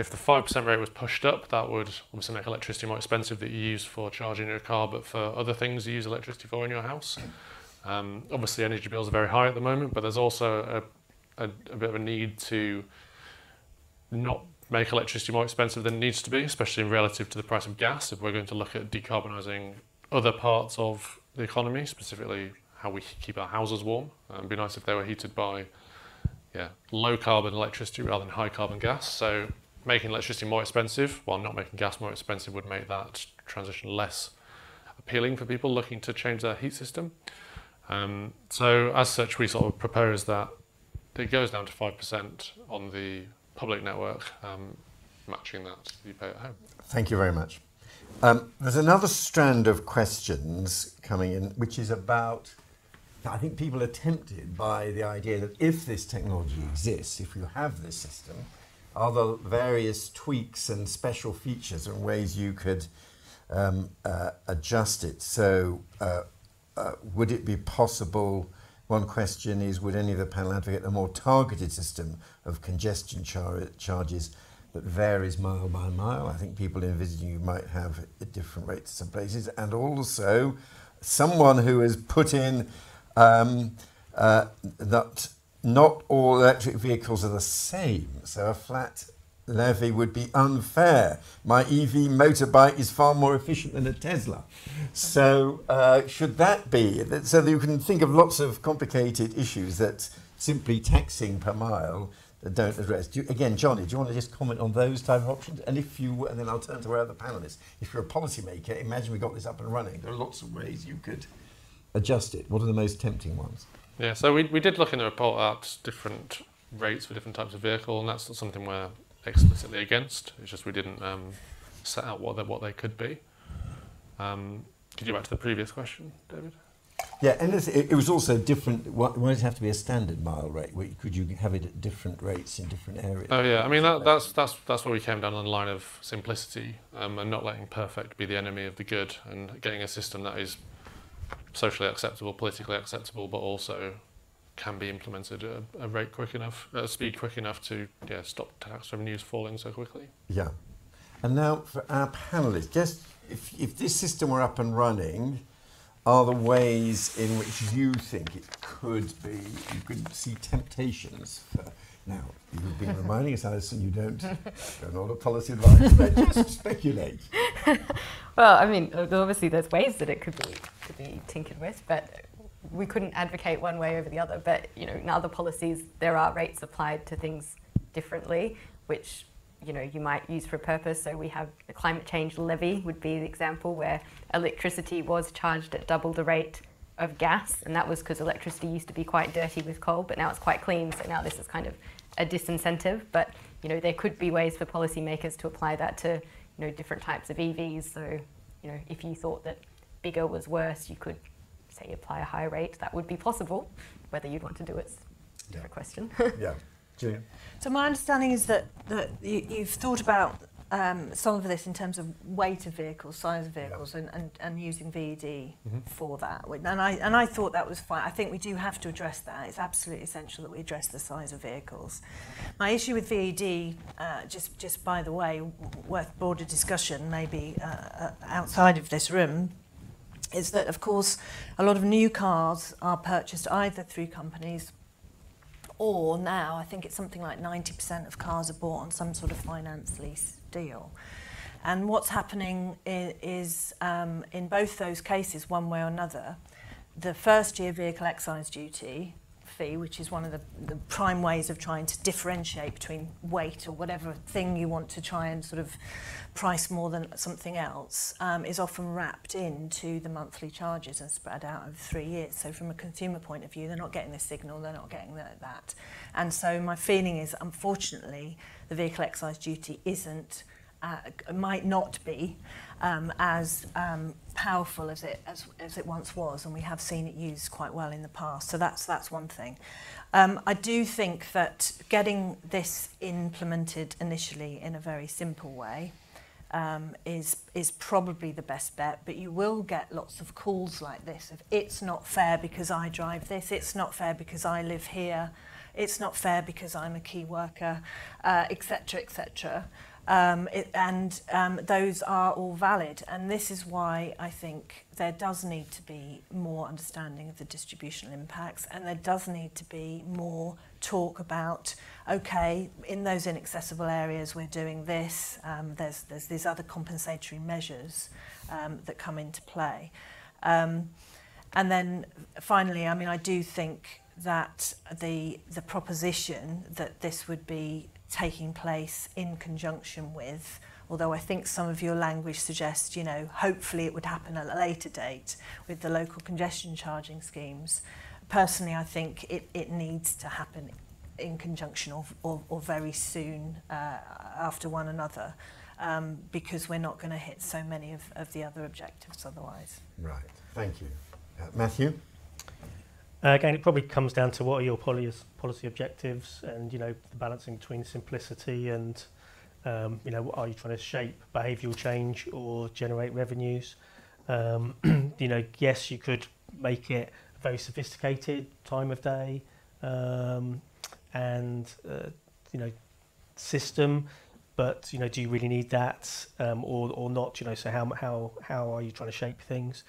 if the 5% rate was pushed up, that would obviously make electricity more expensive that you use for charging your car, but for other things you use electricity for in your house. Um, obviously, energy bills are very high at the moment, but there's also a, a, a bit of a need to not make electricity more expensive than it needs to be, especially in relative to the price of gas. If we're going to look at decarbonising other parts of the economy, specifically how we keep our houses warm, uh, it'd be nice if they were heated by yeah, low carbon electricity rather than high carbon gas. So making electricity more expensive while not making gas more expensive would make that transition less appealing for people looking to change their heat system. Um, so as such, we sort of propose that it goes down to 5% on the public network, um, matching that you pay at home. Thank you very much. Um, there's another strand of questions coming in, which is about. I think people are tempted by the idea that if this technology exists, if you have this system, are there various tweaks and special features and ways you could um, uh, adjust it? So, uh, uh, would it be possible? One question is Would any of the panel advocate a more targeted system of congestion char- charges that varies mile by mile? I think people envisaging you might have different rates in some places. And also, someone who has put in um, uh, that not all electric vehicles are the same. So, a flat levy would be unfair. My EV motorbike is far more efficient than a Tesla. So, uh, should that be? So, that you can think of lots of complicated issues that simply taxing per mile don't address. Do you, again, Jonny, do you want to just comment on those type of options? And if you, and then I'll turn to our other panelists. If you're a policymaker, imagine we got this up and running. There are lots of ways you could adjust it. What are the most tempting ones? Yeah, so we, we did look in the report at different rates for different types of vehicle, and that's not something we're explicitly against. It's just we didn't um, set out what they, what they could be. Um, could you go back to the previous question, David? Yeah, and it, it was also different. Why, why does it have to be a standard mile rate? Could you have it at different rates in different areas? Oh yeah, I mean that, that's that's that's where we came down on the line of simplicity um, and not letting perfect be the enemy of the good, and getting a system that is socially acceptable, politically acceptable, but also can be implemented at a, rate quick enough, at a speed quick enough to yeah, stop tax revenues falling so quickly. Yeah. And now for our panelists, just if, if this system were up and running, are the ways in which you think it could be, you could see temptations for, now, you've been reminding us, Alison, you don't, don't know what policy advice, but just speculate. well, I mean, obviously there's ways that it could be, could be tinkered with, but we couldn't advocate one way over the other. But, you know, in other policies, there are rates applied to things differently, which you know you might use for a purpose. So we have the climate change levy would be the example where electricity was charged at double the rate of gas, and that was because electricity used to be quite dirty with coal, but now it's quite clean. So now this is kind of a disincentive. But you know there could be ways for policymakers to apply that to you know different types of EVs. So you know if you thought that bigger was worse, you could say apply a higher rate. That would be possible. Whether you'd want to do it's a different yeah. question. yeah. Jillian. So my understanding is that, that you, you've thought about um, some of this in terms of weight of vehicles, size of vehicles, yeah. and, and, and using VED mm-hmm. for that. And I, and I thought that was fine. I think we do have to address that. It's absolutely essential that we address the size of vehicles. My issue with VED, uh, just, just by the way, worth broader discussion, maybe uh, uh, outside of this room, is that, of course, a lot of new cars are purchased either through companies or now I think it's something like 90% of cars are bought on some sort of finance lease deal. And what's happening is, um, in both those cases, one way or another, the first year vehicle excise duty fee, which is one of the, the prime ways of trying to differentiate between weight or whatever thing you want to try and sort of price more than something else, um, is often wrapped into the monthly charges and spread out over three years. So from a consumer point of view, they're not getting the signal, they're not getting the, that. And so my feeling is, unfortunately, the vehicle excise duty isn't, uh, might not be, um, as um, powerful as it as, as it once was, and we have seen it used quite well in the past. So that's that's one thing. Um, I do think that getting this implemented initially in a very simple way um, is is probably the best bet. But you will get lots of calls like this of it's not fair because I drive this, it's not fair because I live here, it's not fair because I'm a key worker, etc., uh, etc. Et um, and um, those are all valid. And this is why I think there does need to be more understanding of the distributional impacts, and there does need to be more talk about okay, in those inaccessible areas, we're doing this. Um, there's there's these other compensatory measures um, that come into play. Um, and then finally, I mean, I do think that the the proposition that this would be taking place in conjunction with, although I think some of your language suggests, you know, hopefully it would happen at a later date with the local congestion charging schemes. Personally, I think it, it needs to happen in conjunction or, or, or very soon uh, after one another um, because we're not going to hit so many of, of the other objectives otherwise. Right, thank you. Uh, Matthew? Uh, again, it probably comes down to what are your policy, objectives and, you know, the balancing between simplicity and, um, you know, are you trying to shape behavioural change or generate revenues? Um, you know, yes, you could make it a very sophisticated time of day um, and, uh, you know, system, but, you know, do you really need that um, or, or not? You know, so how, how, how are you trying to shape things?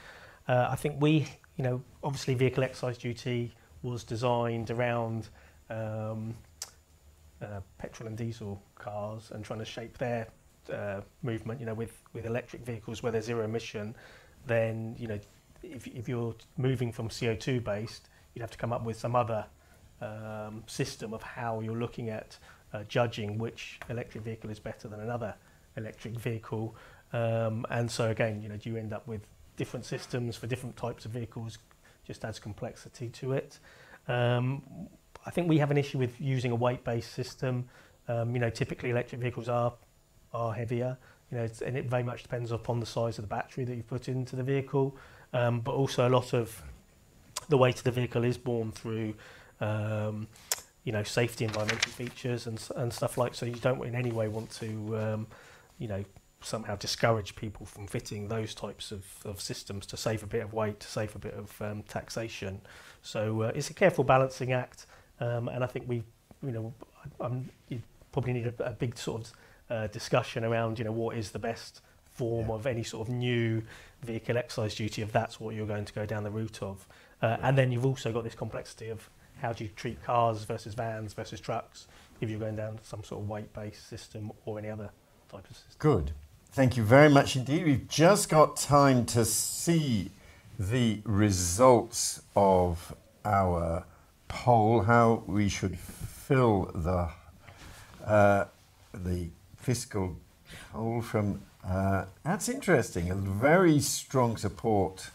Uh, I think we you know, obviously vehicle excise duty was designed around um, uh, petrol and diesel cars and trying to shape their uh, movement, you know, with, with electric vehicles where they're zero emission, then, you know, if, if you're moving from CO2 based, you'd have to come up with some other um, system of how you're looking at uh, judging which electric vehicle is better than another electric vehicle. Um, and so again, you know, do you end up with different systems for different types of vehicles just adds complexity to it. Um, I think we have an issue with using a weight-based system. Um, you know, typically electric vehicles are are heavier. You know, and it very much depends upon the size of the battery that you put into the vehicle. Um, but also a lot of the weight of the vehicle is borne through, um, you know, safety environmental features and and stuff like. So you don't in any way want to, um, you know, somehow discourage people from fitting those types of, of systems to save a bit of weight, to save a bit of um, taxation. So uh, it's a careful balancing act, um, and I think we, you know, I'm, you probably need a, a big sort of uh, discussion around, you know, what is the best form yeah. of any sort of new vehicle excise duty if that's what you're going to go down the route of. Uh, and then you've also got this complexity of how do you treat cars versus vans versus trucks if you're going down some sort of weight-based system or any other type of system. Good. Thank you very much indeed. We've just got time to see the results of our poll, how we should fill the uh, the fiscal hole from. Uh, that's interesting. A very strong support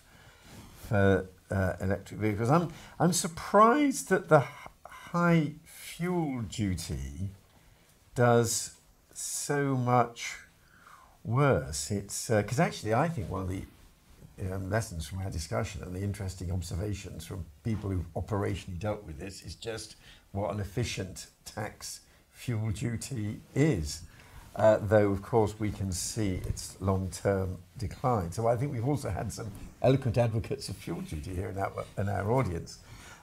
for uh, electric vehicles. I'm I'm surprised that the high fuel duty does so much worse. It's because uh, actually, I think one of the um, lessons from our discussion and the interesting observations from people who've operationally dealt with this is just what an efficient tax fuel duty is. Uh, though, of course, we can see its long term decline. So, I think we've also had some eloquent advocates of fuel duty here in our, in our audience.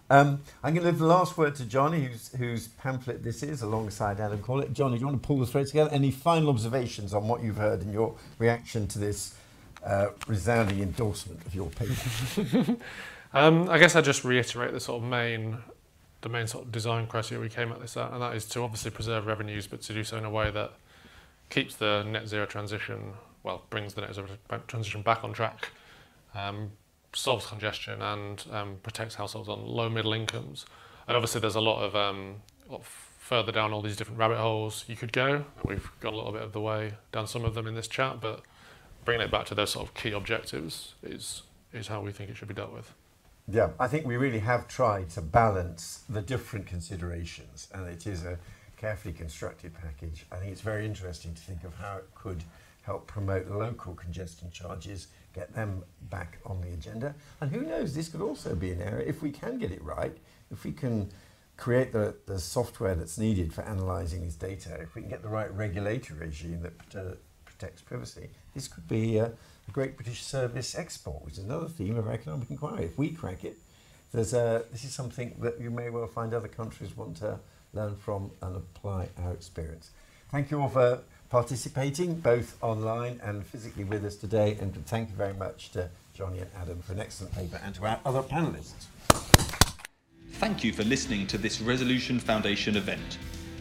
Um, I'm going to leave the last word to Jonny, whose, whose pamphlet this is, alongside Adam Corlett. Jonny, do you want to pull the thread together? Any final observations on what you've heard and your reaction to this uh, resounding endorsement of your paper? um, I guess I just reiterate the sort of main, the main sort of design criteria we came at this at, and that is to obviously preserve revenues, but to do so in a way that keeps the net zero transition, well, brings the net zero transition back on track. Um, solves congestion and um, protects households on low middle incomes. And obviously, there's a lot of, um, lot further down all these different rabbit holes you could go. We've got a little bit of the way down some of them in this chat, but bringing it back to those sort of key objectives is is how we think it should be dealt with. Yeah, I think we really have tried to balance the different considerations, and it is a carefully constructed package. I think it's very interesting to think of how it could help promote local congestion charges get them back on the agenda. And who knows, this could also be an area, if we can get it right, if we can create the, the software that's needed for analysing these data, if we can get the right regulatory regime that uh, protects privacy, this could be a, a great British service export, which is another theme of economic inquiry. If we crack it, there's a, this is something that you may well find other countries want to learn from and apply our experience. Thank you all for participating both online and physically with us today. And thank you very much to Jonny and Adam for an excellent paper and to our other panelists. Thank you for listening to this Resolution Foundation event.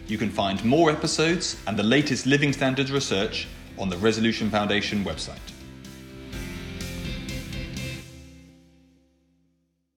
You can find more episodes and the latest living standards research on the Resolution Foundation website.